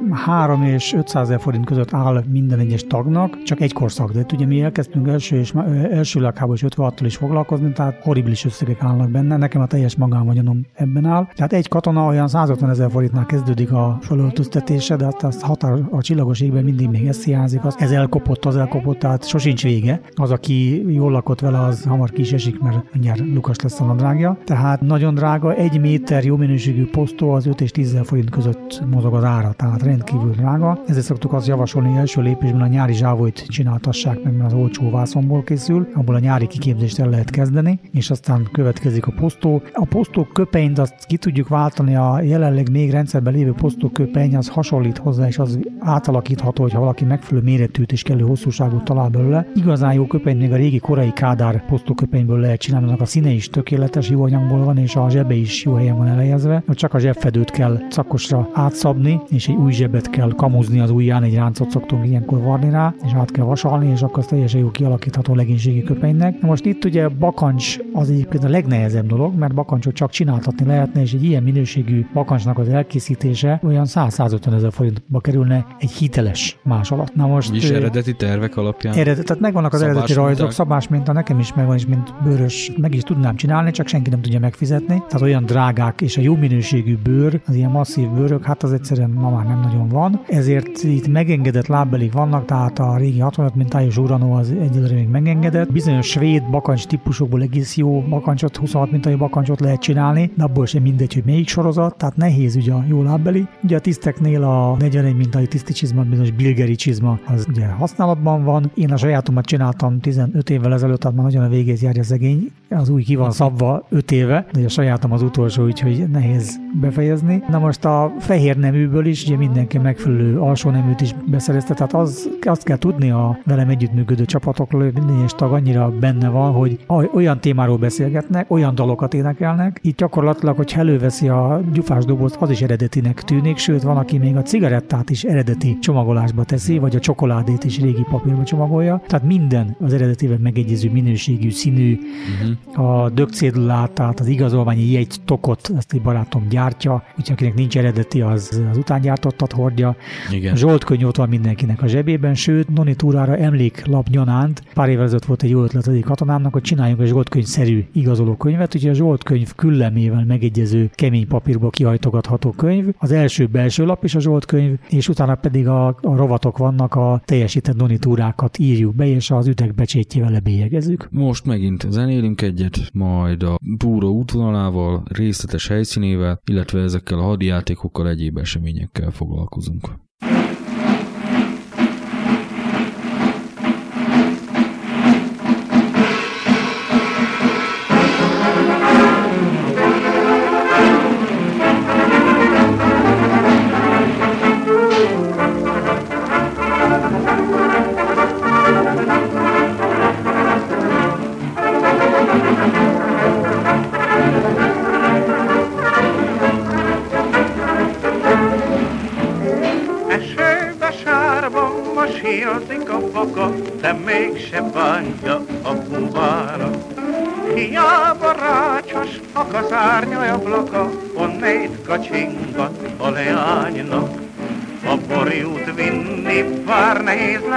3 és 500 ezer forint között áll minden egyes tagnak, csak egy korszak. De itt ugye mi elkezdtünk első és első világháború és 56-tal is foglalkozni, tehát horribilis összegek állnak benne. Nekem a teljes magánvagyonom ebben áll. Tehát egy katona olyan 150 ezer forintnál kezdődik a fölöltöztetése, de hát azt határ a csillagos égben mindig még ez hiányzik. Az, ez elkopott, az elkopott, tehát sosincs vége. Az, aki jól lakott vele, az hamar ki esik, mert mindjárt lukas lesz a nadrágja. Tehát nagyon drága, egy méter jó minőségű posztó az 5 és 10 ezer forint között mozog az ára, tehát rendkívül drága. Ezért szoktuk azt javasolni, hogy első lépésben a nyári zsávolyt csináltassák meg, mert az olcsó vászonból készül, abból a nyári kiképzést el lehet kezdeni, és aztán következik a posztó. A posztó köpenyt azt ki tudjuk váltani, a jelenleg még rendszerben lévő posztó köpeny az hasonlít hozzá, és az átalakítható, hogyha valaki megfelelő méretűt és kellő hosszúságút talál belőle. Igazán jó köpeny még a régi korai kádár posztó köpenyből lehet csinálni, annak a színe is tökéletes, jó anyagból van, és a zsebe is jó helyen van elhelyezve. Hogy csak a zsebfedőt kell szakosra átszabni, és egy új zsebet kell kamuzni az ujján, egy ráncot szoktunk ilyenkor varni rá, és át kell vasalni, és akkor az teljesen jó kialakítható legénységi köpenynek. Na most itt ugye bakancs az egyébként a legnehezebb dolog, mert bakancsot csak csináltatni lehetne, és egy ilyen minőségű bakancsnak az elkészítése olyan 100-150 ezer forintba kerülne egy hiteles más alatt. Na most És eredeti tervek alapján? Eredet, tehát megvannak az Szabás eredeti rajzok, minták? szabás minta, nekem is megvan, és mint bőrös meg is tudnám csinálni, csak senki nem tudja megfizetni. Tehát olyan drágák és a jó minőségű bőr, az ilyen masszív bőrök, hát az egyszerűen ma már nem nagyon van. Ezért itt megengedett lábbelik vannak, tehát a régi 65 mintájos Urano az egyelőre még megengedett. Bizonyos svéd bakancs típusokból egész jó bakancsot, 26 mintai bakancsot lehet csinálni, de abból sem mindegy, hogy melyik sorozat, tehát nehéz ugye a jó lábbeli. Ugye a tiszteknél a 41 mintai tiszti csizma, bizonyos bilgeri csizma, az ugye használatban van. Én a sajátomat csináltam 15 évvel ezelőtt, tehát már nagyon a végét járja szegény. Az új ki van szabva 5 éve, de a sajátom az utolsó, úgyhogy nehéz befejezni. Na most a fehér neműből is ugye mindenki megfelelő alsó neműt is beszerezte, tehát az, azt kell tudni a velem együttműködő csapatokról, hogy minden egyes tag annyira benne van, hogy oly- olyan témáról beszélgetnek, olyan dalokat énekelnek. Itt gyakorlatilag, hogy előveszi a gyufás dobozt, az is eredetinek tűnik, sőt van, aki még a cigarettát is eredeti csomagolásba teszi, vagy a csokoládét is régi papírba csomagolja. Tehát minden az eredetivel megegyező minőségű, színű, Uh-huh. a dögcédulát, tehát az igazolványi jegy tokot, ezt egy barátom gyártja, úgyhogy akinek nincs eredeti, az, az utángyártottat hordja. Igen. A Zsoltkönyv ott van mindenkinek a zsebében, sőt, Noni túrára emléklap nyanánt, pár évvel ezelőtt volt egy jó ötlet egyik katonámnak, hogy csináljunk egy Zsoltkönyv-szerű igazoló könyvet, úgyhogy a Zsoltkönyv küllemével megegyező kemény papírba kihajtogatható könyv, az első belső lap is a Zsoltkönyv, és utána pedig a, a rovatok vannak, a teljesített Noni túrákat írjuk be, és az ütegbecsétjével lebélyegezzük. Most megint zenélünk egyet, majd a túró útvonalával, részletes helyszínével, illetve ezekkel a hadijátékokkal, egyéb eseményekkel foglalkozunk. Esőbe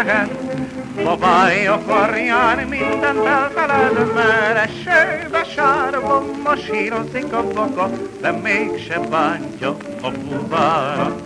lehet, Babály a karján mindent elfeled, mert esőbe sárban masírozik a baka, de mégse bántja a búvára.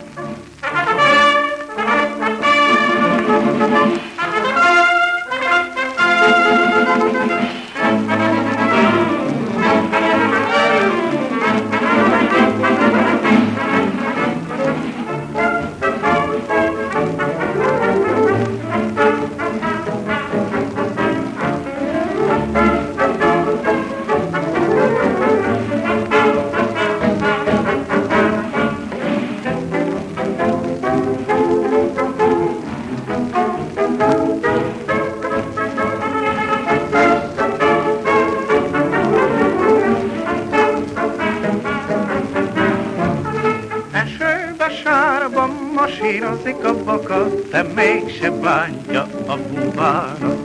Masírozik a baka, de mégse bántja a búvára.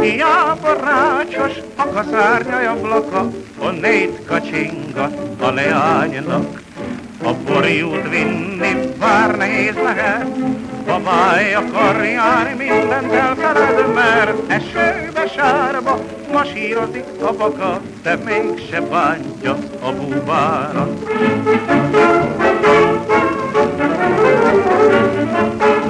Hiába rácsos a kaszárnya ablaka, onnét kacsingat a leánynak. A borjút vinni bár nehéz lehet, a karján mindent elfeled, mert esőbe sárba masírozik a baka, de mégse bántja a búvára. Hogy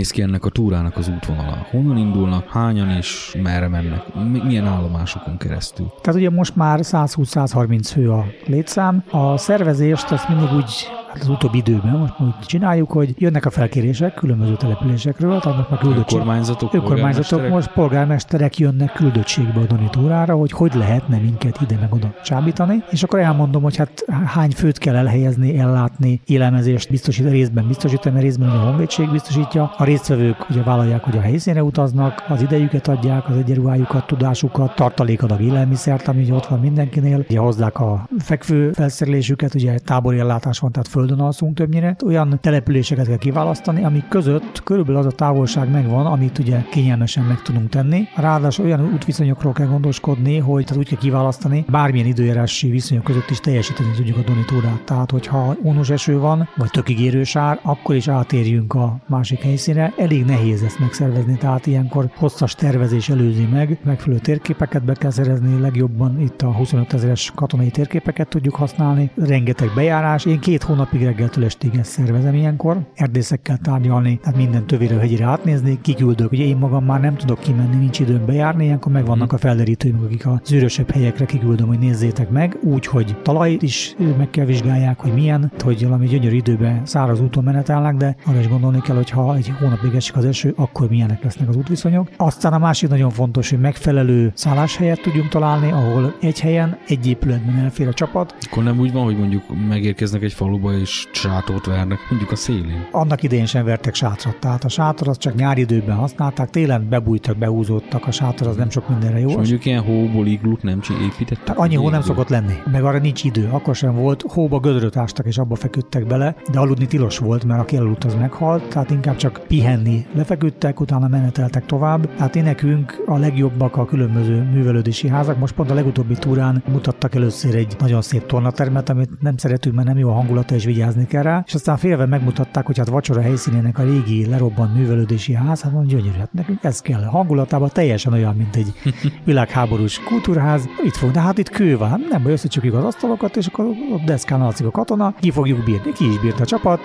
néz ki ennek a túrának az útvonala? Honnan indulnak, hányan és merre mennek? Mi- Milyen állomásokon keresztül? Tehát ugye most már 120-130 fő a létszám. A szervezést azt mindig úgy az utóbbi időben most úgy csináljuk, hogy jönnek a felkérések különböző településekről, most már küldöttség. Önkormányzatok, Önkormányzatok, most polgármesterek jönnek küldöttségbe a Doni túrára, hogy hogy lehetne minket ide meg oda csábítani, és akkor elmondom, hogy hát hány főt kell elhelyezni, ellátni, élelmezést biztosít, részben biztosítani, mert részben a honvédség biztosítja. A résztvevők ugye vállalják, hogy a helyszínre utaznak, az idejüket adják, az egyenruhájukat, tudásukat, tartalékadag élelmiszert, ami ugye ott van mindenkinél. Ugye hozzák a fekvő felszerelésüket, ugye tábori ellátás van, tehát földön alszunk többnyire. Olyan településeket kell kiválasztani, amik között körülbelül az a távolság megvan, amit ugye kényelmesen meg tudunk tenni. Ráadásul olyan útviszonyokról kell gondoskodni, hogy tehát úgy kell kiválasztani, bármilyen időjárási viszonyok között is teljesíteni tudjuk a Doni túrát. Tehát, hogyha ónos eső van, vagy tökigérő sár, akkor is átérjünk a másik helyszínre. Elég nehéz ezt megszervezni, tehát ilyenkor hosszas tervezés előzi meg, megfelelő térképeket be kell szerezni, legjobban itt a 25 ezeres katonai térképeket tudjuk használni, rengeteg bejárás. Én két hónapig reggeltől estig ezt szervezem ilyenkor, erdészekkel tárgyalni, tehát minden tövére hegyire átnézni, kiküldök. Ugye én magam már nem tudok kimenni, nincs időm bejárni, ilyenkor megvannak a felderítőim, akik a zűrösebb helyekre kiküldöm, hogy nézzétek meg, úgy, hogy talajt is meg kell vizsgálják, hogy milyen, hogy valami gyönyörű időben száraz úton menetelnek, de arra is gondolni kell, hogy ha egy hónapig esik az eső, akkor milyenek lesznek az útviszonyok. Aztán a másik nagyon fontos, hogy megfelelő szálláshelyet tudjunk találni, ahol egy helyen, egy épületben elfér a csapat, Akkor nem úgy van, hogy mondjuk megérkeznek egy faluba, és sátort vernek mondjuk a szélén. Annak idején sem vertek sátrat, tehát a sátor az csak nyári időben használták, télen bebújtak, behúzódtak, a sátor az nem sok mindenre jó. És mondjuk ilyen hóból iglut nem építettek? Hát annyi hó nem szokott lenni, meg arra nincs idő. Akkor sem volt, hóba gödröt ástak és abba feküdtek bele, de aludni tilos volt, mert aki elaludt, az meghalt, tehát inkább csak pihenni lefeküdtek, utána meneteltek tovább. Tehát én nekünk a legjobbak a különböző művelődési házak. Most pont a legutóbbi túrán mutattak először egy nagyon szép tornatermet, amit nem szeretünk, mert nem jó a hangulata, és vigyázni kell rá. És aztán félve megmutatták, hogy hát vacsora helyszínének a régi lerobbant művelődési ház, hát mondja, gyönyörű, hát nekünk ez kell. Hangulatában teljesen olyan, mint egy világháborús kultúrház. Itt fog, de hát itt kő van, nem baj, összecsukjuk az asztalokat, és akkor ott deszkán alszik a katona, ki fogjuk bírni, ki is bírta a csapat.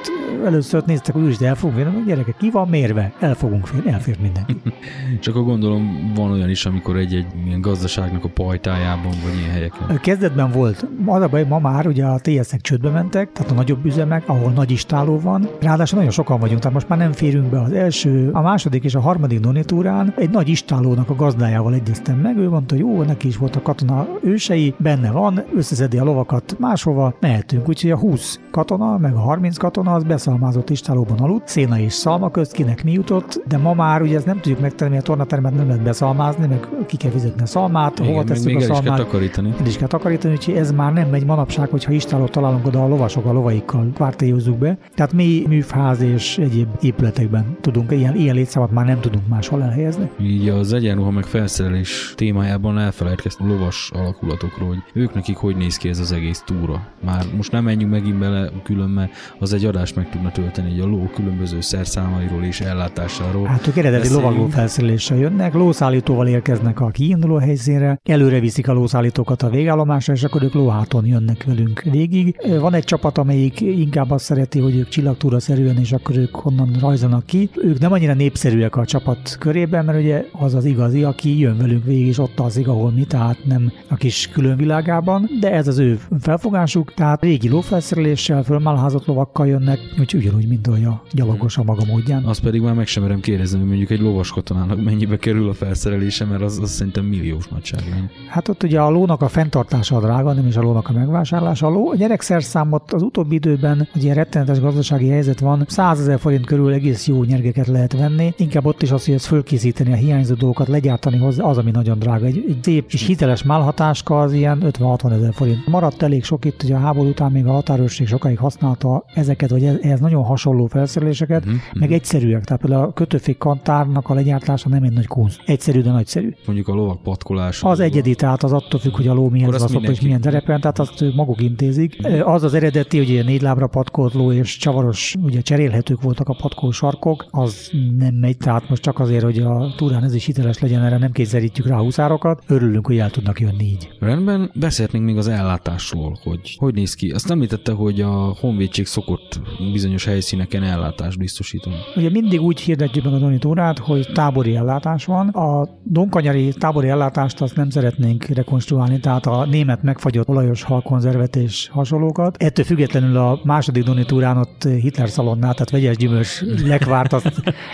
Először néztek, hogy úgyis el fogunk férni, gyerekek, ki van mérve? El fogunk férni, elfér mindenki. Csak akkor gondolom van olyan is, amikor egy-egy ilyen gazdaságnak a pajtájában, vagy ilyen helyeken. Kezdetben volt. Az a baj, ma már ugye a TS-ek csődbe mentek, tehát a nagyobb üzemek, ahol nagy istáló van. Ráadásul nagyon sokan vagyunk, tehát most már nem férünk be az első, a második és a harmadik donitúrán. Egy nagy istálónak a gazdájával egyeztem meg, ő mondta, hogy jó, neki is volt a katona ősei, benne van, összeszedi a lovakat máshova, mehetünk. Úgyhogy a 20 katona, meg a 30 katona az beszalmázott istálóban aludt, széna és szalma közt, kinek mi jutott, de ma már ugye ezt nem tudjuk megtenni, a tornatermet nem lehet beszalmázni, meg ki kell fizetni a szalmát, hova Igen, meg tesszük a el is kell szalmát. takarítani. El is kell takarítani, úgyhogy ez már nem megy manapság, hogyha istálót találunk oda a lovasok a lovaikkal kvártélyozzuk be. Tehát mi műfház és egyéb épületekben tudunk, ilyen, ilyen létszámot már nem tudunk máshol elhelyezni. Így az egyenruha meg felszerelés témájában elfelejtkeztem lovas alakulatokról, hogy ők nekik hogy néz ki ez az egész túra. Már most nem menjünk megint bele külön, mert az egy adást meg tudna tölteni, hogy a ló különböző szerszámairól és ellátásáról. Hát ők eredeti Beszéljünk. lovagó felszereléssel jönnek, lószállítóval érkeznek a kiinduló helyszínre, előre viszik a lószállítókat a végállomásra, és akkor ők lóháton jönnek velünk végig. Van egy csapat, amelyik inkább azt szereti, hogy ők csillagtúra szerűen, és akkor ők onnan rajzanak ki. Ők nem annyira népszerűek a csapat körében, mert ugye az az igazi, aki jön velünk végig, és ott alszik, ahol mi, tehát nem a kis különvilágában, de ez az ő felfogásuk, tehát régi lófelszereléssel, fölmálházott lovakkal jönnek, úgyhogy ugyanúgy, mint ahogy a gyalogos a maga módján. Azt pedig már meg sem merem kérdezni, hogy mondjuk egy lovas katonának mennyibe kerül a felszerelése, mert az, az szerintem milliós nagyság, nem? Hát ott ugye a lónak a fenntartása a drága, nem is a lónak a megvásárlása. A, ló, a gyerekszerszámot az utóbbi időben, ugye rettenetes gazdasági helyzet van, 100 ezer forint körül egész jó nyergeket lehet venni. Inkább ott is az, hogy ezt fölkészíteni, a hiányzó dolgokat legyártani hozzá, az, ami nagyon drága. Egy, egy szép és hiteles málhatáska az ilyen 50-60 ezer forint. Maradt elég sok itt, ugye a háború után még a határőrség sokáig használta ezeket, vagy ez- ehhez nagyon hasonló felszereléseket, Mhm, meg egyszerűek. Tehát például a kötőfék kantárnak a legyártása nem egy nagy kunst. Egyszerű, de nagyszerű. Mondjuk a lovak patkolása. Az egyedi, tehát az attól függ, hogy a ló milyen szop és milyen terepen, tehát azt ők maguk intézik. Az az eredeti, hogy ilyen négy lábra patkolt ló és csavaros, ugye cserélhetők voltak a patkó sarkok, az nem megy, tehát most csak azért, hogy a túrán ez is hiteles legyen, erre nem kényszerítjük rá a huszárokat. Örülünk, hogy el tudnak jönni így. Rendben, beszélhetnénk még az ellátásról, hogy hogy néz ki. Azt említette, hogy a honvédség szokott bizonyos helyszíneken ellátást biztosítani. Ugye mindig úgy hirdetjük meg a donitórát, hogy tábori ellátás van. A donkanyari tábori ellátást azt nem szeretnénk rekonstruálni, tehát a német megfagyott olajos halkonzervet és hasonlókat. Ettől függetlenül a második donitúrán ott Hitler szalonnát, tehát vegyes gyümölcs lekvárt, azt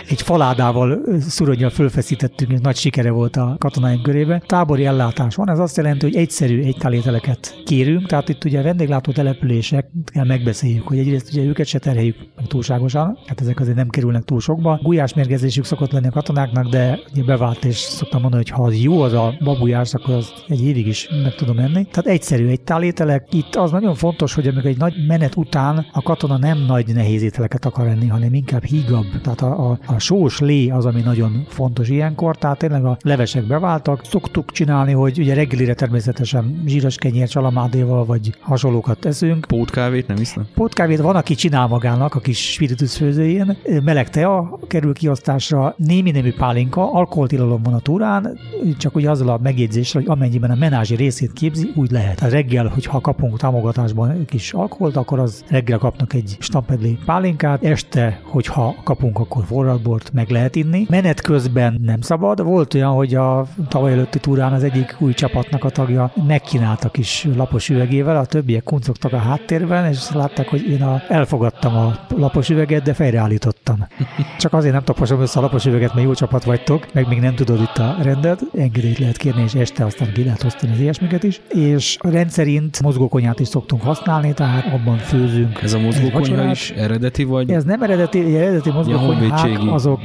egy faládával szuronnyal fölfeszítettünk, nagy sikere volt a katonáink körébe. Tábori ellátás van, ez azt jelenti, hogy egyszerű egytálételeket kérünk, tehát itt ugye a vendéglátó települések kell megbeszéljük, hogy egyrészt ugye őket se terheljük túlságosan, hát ezek azért nem kerülnek túl sokba. Gulyásmérgezésük szokott lenni a katonáknak, de ugye bevált, és szoktam mondani, hogy ha jó az a babujás, akkor az egy évig is meg tudom enni. Tehát egyszerű egy tálételek. Itt az nagyon fontos, hogy amikor egy nagy menet után a katona nem nagy nehéz ételeket akar enni, hanem inkább hígabb. Tehát a, a, a sós lé az, ami nagyon fontos ilyenkor, tehát tényleg a levesek beváltak. Szoktuk csinálni, hogy ugye reggelire természetesen zsíros kenyér csalamádéval vagy hasonlókat teszünk. Pótkávét nem isznak? Pótkávét van, aki csinál magának a kis spiritus főzőjén. Meleg tea kerül kiosztásra, némi nemű pálinka, alkoholtilalom van a túrán, csak ugye azzal a megjegyzéssel, hogy amennyiben a menázsi részét képzi, úgy lehet. A reggel, hogyha kapunk támogatásban kis alkoholt, akkor az reggel kapnak egy stampedli pálinkát, este, hogyha kapunk, akkor forradbort meg lehet inni. Menet közben nem szabad. Volt olyan, hogy a tavaly előtti túrán az egyik új csapatnak a tagja megkínálta kis lapos üvegével, a többiek kuncogtak a háttérben, és látták, hogy én a, elfogadtam a lapos üveget, de fejreállítottam. Csak azért nem taposom össze a lapos üveget, mert jó csapat vagytok, meg még nem tudod itt a rendet, engedélyt lehet kérni, és este aztán ki lehet osztani az ilyesmiket is. És rendszerint mozgókonyát is szoktunk használni, tehát abban főzünk. Ez a mozgókonyha is eredeti, vagy? Ez nem eredeti, eredeti mozgókonyhák, honvédségi azok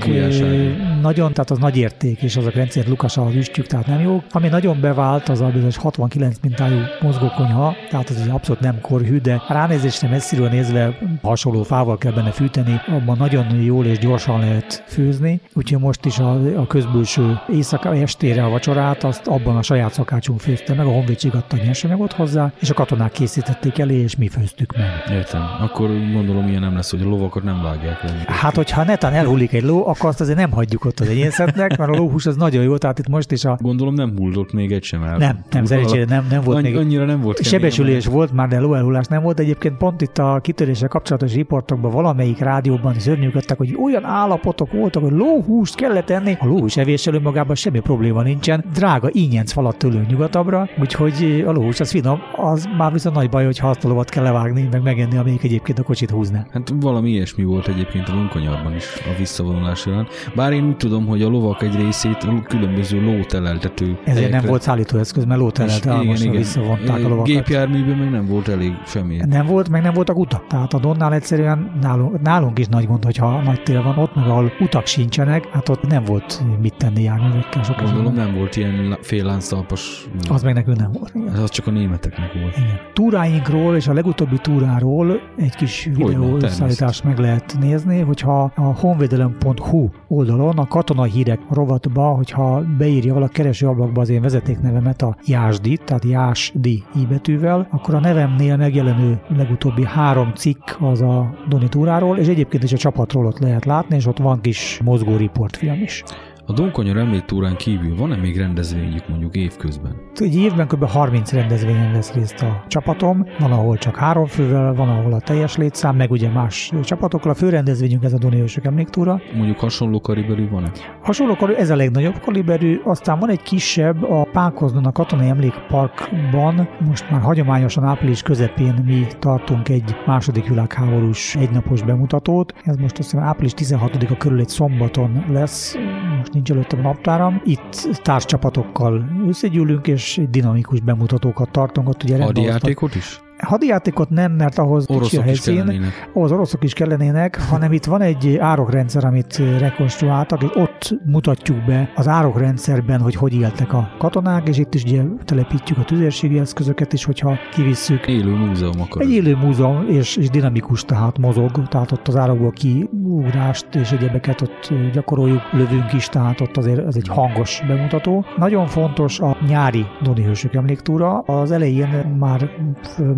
nagyon, tehát az nagy érték, és azok rendszerint Lukas az üstjük, tehát nem jó. Ami nagyon bevált, az a bizonyos 69 mintájú mozgókonyha, tehát az egy abszolút nem korhű, de ránézésre messziről nézve hasonló fával kell benne fűteni, abban nagyon jól és gyorsan lehet főzni, úgyhogy most is a, a közbülső éjszaka estére a vacsorát, azt abban a saját szakácsunk főzte meg, a honvédség adta nyersanyagot hozzá, és a katonák készítették elé, és mi főztük meg. Értem. Akkor gondolom ilyen nem lesz, hogy a lovakat nem vágják le. Hát, hogyha netán elhullik egy ló, akkor azt azért nem hagyjuk ott az enyészetnek, mert a lóhús az nagyon jó, tehát itt most is a... Gondolom nem hullott még egy sem el. Nem, nem, szerencsére nem, nem volt Annyi, még... Annyira nem volt kemény, Sebesülés volt már, de lóelhullás nem volt. Egyébként pont itt a kitöréssel kapcsolatos riportokban valamelyik rádióban is örnyűködtek, hogy olyan állapotok voltak, hogy lóhúst kellett enni. A lóhús evés önmagában semmi probléma nincsen. Drága ínyenc falat tőlünk nyugatabbra, úgyhogy a lóhús az finom, az már viszont nagy baj, hogy azt a lovat kell levágni, meg megenni, amelyik egyébként a kocsit húzná. Hát valami ilyesmi volt egyébként a lunkanyarban is a visszavonulás során. Bár én úgy tudom, hogy a lovak egy részét a különböző lóteleltető Ezért nem helyekre- volt szállítóeszköz, mert lóterelt és almasra visszavonták a lovakat. Gépjárműben meg nem volt elég semmi. Nem volt, meg nem voltak utak. Tehát a Donnál egyszerűen nálunk, nálunk is nagy gond, hogyha nagy tél van ott, meg ahol utak sincsenek, hát ott nem volt mit tenni járművekkel sok Gondolom nem volt ilyen lá- fél lánctalpas. Az meg nekünk nem volt. Ez az csak a németeknek volt. Igen. Túráinkról és a legutóbbi túráról egy kis videó természetesen. összeállítást meg lehet nézni, hogyha a honvédelem.hu oldalon a katonai hírek rovatba, hogyha beírja valaki keresőablakba az én vezetéknevemet a Jásdit, tehát Jásdi i betűvel, akkor a nevemnél megjelenő legutóbbi három cikk az a Doni túráról, és egyébként is a csapatról ott lehet látni, és ott van kis mozgó riportfilm is. A Donkonyar emléktúrán kívül van-e még rendezvényük mondjuk évközben? Egy évben kb. 30 rendezvényen vesz részt a csapatom, van ahol csak három fővel, van ahol a teljes létszám, meg ugye más csapatokkal. A fő rendezvényünk ez a Doni Ősök emléktúra. Mondjuk hasonló kaliberű van-e? Hasonló kaliberű, ez a legnagyobb kaliberű, aztán van egy kisebb, a Pákozdon a Katonai Emlékparkban, most már hagyományosan április közepén mi tartunk egy második világháborús egynapos bemutatót. Ez most azt hiszem április 16-a körül egy szombaton lesz, most nincs előttem a naptáram. Itt társcsapatokkal összegyűlünk, és dinamikus bemutatókat tartunk. Ott ugye rendbeosztott- Hadijátékot is? Hadijátékot nem, mert ahhoz kicsi a Oroszok helyszín, ahhoz oroszok is kellenének, hanem itt van egy árokrendszer, amit rekonstruáltak, és ott mutatjuk be az árokrendszerben, hogy hogy éltek a katonák, és itt is ugye telepítjük a tüzérségi eszközöket is, hogyha kivisszük. Élő múzeum akar. Egy élő múzeum, és, és dinamikus, tehát mozog, tehát ott az árokból kiugrást és egyebeket ott gyakoroljuk, lövünk is, tehát ott azért ez egy hangos bemutató. Nagyon fontos a nyári Doni Hősök emléktúra. Az elején már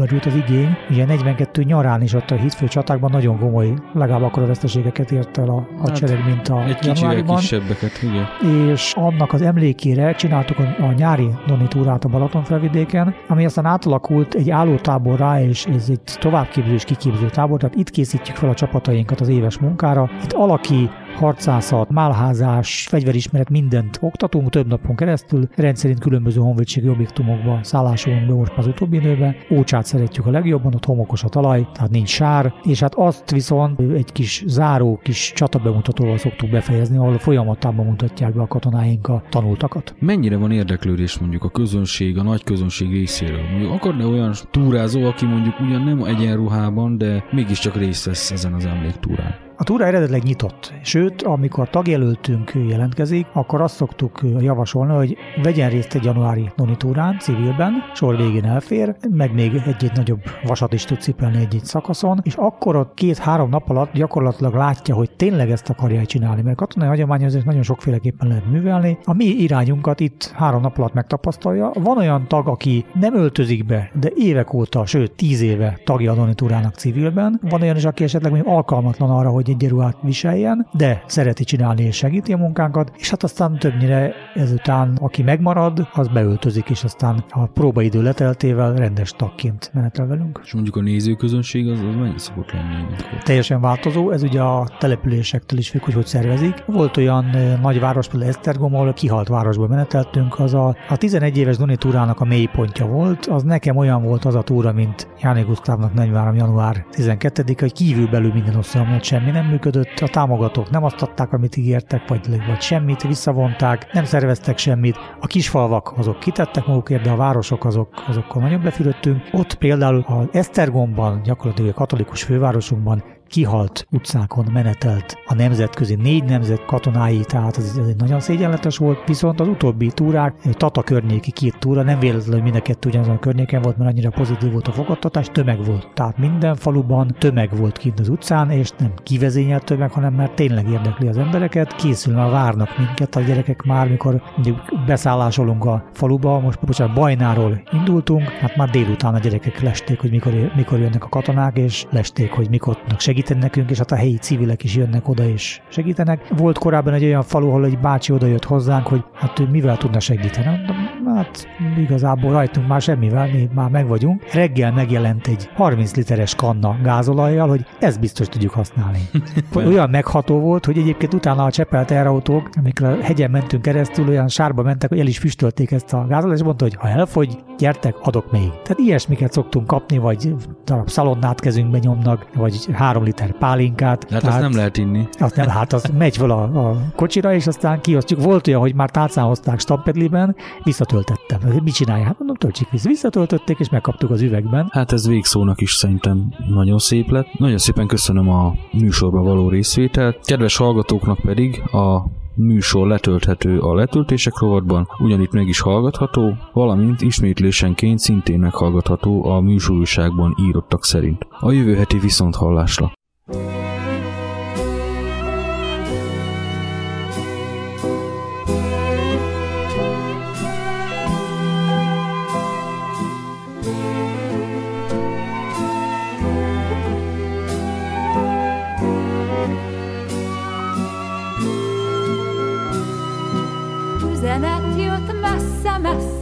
fölmerült az igény, ugye 42 nyarán is ott a hitfő csatákban nagyon komoly, legalább akkor a veszteségeket ért el a hadsereg, mint a Egy kicsivel januáriban kisebbeket, igen. és annak az emlékére csináltuk a, a nyári Doni túrát a Balaton felvidéken, ami aztán átalakult egy állótáborrá, és ez egy továbbképző és kiképző tábor, tehát itt készítjük fel a csapatainkat az éves munkára. Itt alaki, harcászat, málházás, fegyverismeret, mindent oktatunk több napon keresztül, rendszerint különböző honvédségi objektumokba szállásolunk be most az utóbbi időben. Ócsát szeretjük a legjobban, ott homokos a talaj, tehát nincs sár, és hát azt viszont egy kis záró, kis csatabemutatóval szoktuk befejezni, ahol folyamatában mutatják be a katonáink a tanultakat. Mennyire van érdeklődés mondjuk a közönség, a nagy közönség részéről? Mondjuk akarna olyan túrázó, aki mondjuk ugyan nem egyenruhában, de mégiscsak részt vesz ezen az emléktúrán? A túra eredetileg nyitott, sőt, amikor tagjelöltünk jelentkezik, akkor azt szoktuk javasolni, hogy vegyen részt egy januári Doni túrán, civilben, sor végén elfér, meg még egy-egy nagyobb vasat is tud cipelni egy-egy szakaszon, és akkor ott két-három nap alatt gyakorlatilag látja, hogy tényleg ezt akarja csinálni, mert katonai hagyomány azért nagyon sokféleképpen lehet művelni. A mi irányunkat itt három nap alatt megtapasztalja. Van olyan tag, aki nem öltözik be, de évek óta, sőt tíz éve tagja a Doni túrának civilben. Van olyan is, aki esetleg még alkalmatlan arra, hogy hogy egyenruhát viseljen, de szereti csinálni és segíti a munkánkat, és hát aztán többnyire ezután, aki megmarad, az beöltözik, és aztán a próbaidő leteltével rendes tagként menetel velünk. És mondjuk a nézőközönség az, az mennyi szokott lenni? ilyenkor? Teljesen változó, ez ugye a településektől is függ, hogy hogy szervezik. Volt olyan eh, nagyváros, például Esztergom, ahol kihalt városba meneteltünk, az a, a 11 éves Doni túrának a mélypontja volt, az nekem olyan volt az a túra, mint Jáné Gusztávnak 43. január 12 hogy kívülbelül minden osztályom semmi nem működött, a támogatók nem azt adták, amit ígértek, vagy, vagy semmit, visszavonták, nem szerveztek semmit, a kisfalvak azok kitettek magukért, de a városok azok, azokkal nagyon befürödtünk. Ott például az Esztergomban, gyakorlatilag a katolikus fővárosunkban kihalt utcákon menetelt. A nemzetközi négy nemzet katonái, tehát ez, ez egy nagyon szégyenletes volt, viszont az utóbbi túrák, Tata környéki két túra, nem véletlenül, mind a kettő ugyanazon a környéken volt, mert annyira pozitív volt a fogadtatás, tömeg volt. Tehát minden faluban tömeg volt kint az utcán, és nem kivezényelt tömeg, hanem mert tényleg érdekli az embereket, készül már várnak minket a gyerekek már, mikor mondjuk beszállásolunk a faluba, most bocsánat, Bajnáról indultunk, hát már délután a gyerekek lesték, hogy mikor, mikor jönnek a katonák, és lesték, hogy mikor tudnak segíteni nekünk, és hát a helyi civilek is jönnek oda és segítenek. Volt korábban egy olyan falu, ahol egy bácsi oda jött hozzánk, hogy hát ő mivel tudna segíteni. Mondom, Hát igazából rajtunk már semmivel, mi már meg vagyunk. Reggel megjelent egy 30 literes kanna gázolajjal, hogy ezt biztos tudjuk használni. olyan megható volt, hogy egyébként utána a csepelt teherautók, amikor a hegyen mentünk keresztül, olyan sárba mentek, hogy el is füstölték ezt a gázolajat, és mondta, hogy ha elfogy, gyertek, adok még. Tehát ilyesmiket szoktunk kapni, vagy darab szalonnát kezünkbe nyomnak, vagy három liter pálinkát. Hát azt nem lehet inni. Azt nem, hát az megy fel a, a kocsira, és aztán kiosztjuk. Volt olyan, hogy már tálcán hozták stampedliben, visszatöltettem. Mit csinálják? Hát mondom, töltsük vissza. Visszatöltötték, és megkaptuk az üvegben. Hát ez végszónak is szerintem nagyon szép lett. Nagyon szépen köszönöm a műsorba való részvételt. Kedves hallgatóknak pedig a műsor letölthető a letöltések rovatban, ugyanitt meg is hallgatható, valamint ismétlésenként szintén meghallgatható a műsorúságban írottak szerint. A jövő heti viszont hallásra.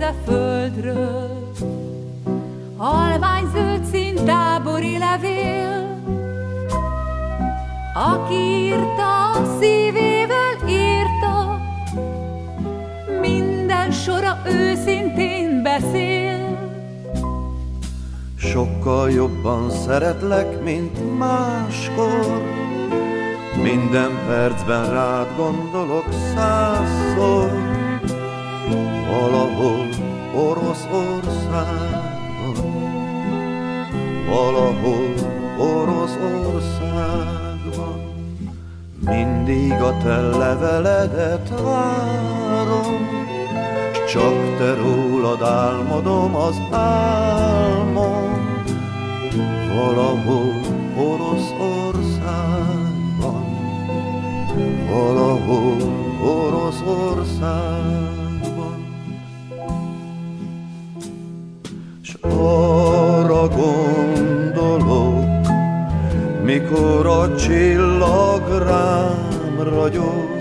Messze-messze földről, halvány zöld színtábori levél. Aki írta, szívével írta, minden sora őszintén beszél. Sokkal jobban szeretlek, mint máskor Minden percben rád gondolok százszor Valahol Oroszországban Valahol Oroszországban. Mindig a te leveledet várom s Csak te rólad álmodom az álmom. Valahol Oroszországban. Valahol Oroszországban arra gondolok Mikor a csillag rám ragyog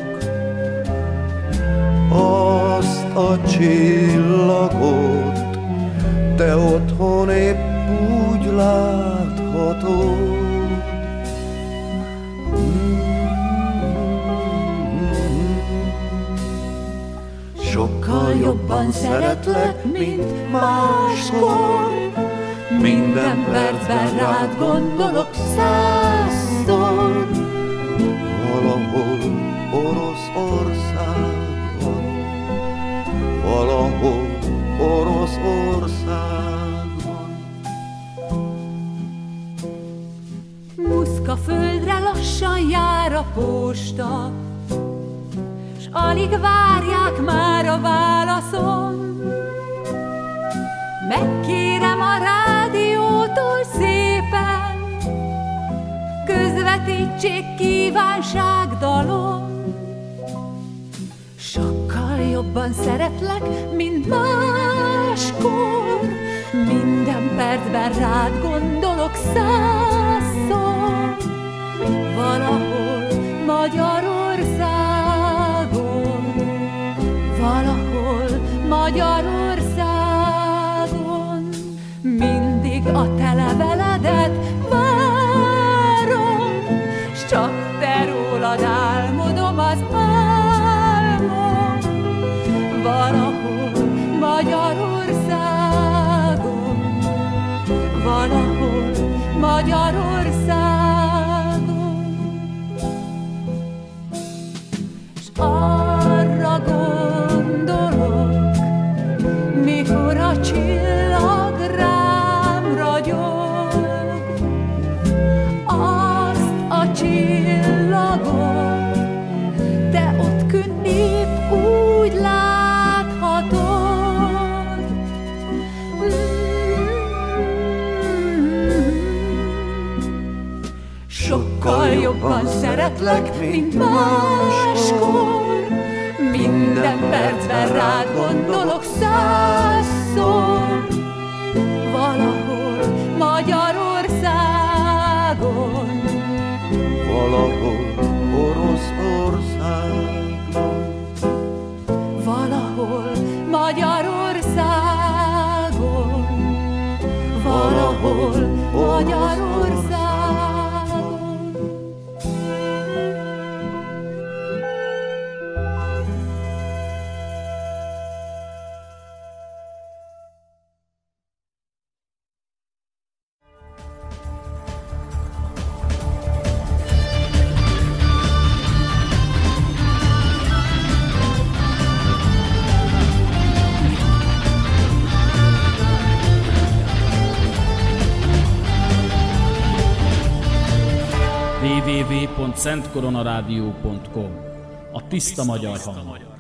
Azt a csillagot Te otthon épp úgy láthatod Sokkal jobban szeretlek, mint máskor. Minden percben rád gondolok százszor. Valahol Oroszországban Valahol Oroszországban Muszka földre lassan jár a posta, S alig várják már a válaszon. Megkérem a rádiótól szépen, közvetítsék kívánságdalom. Sokkal jobban szeretlek, mint máskor, minden percben rád gondolok százszor. Valahol Magyarországon, valahol Magyarországon. Szeretlek, mint máskor. Minden percben rád gondolok százszor. Valahol Magyarországon. valahol Oroszországban. Valahol Magyarországon, valahol Magyarországon. www.szentkoronarádió.com A tiszta magyar hang.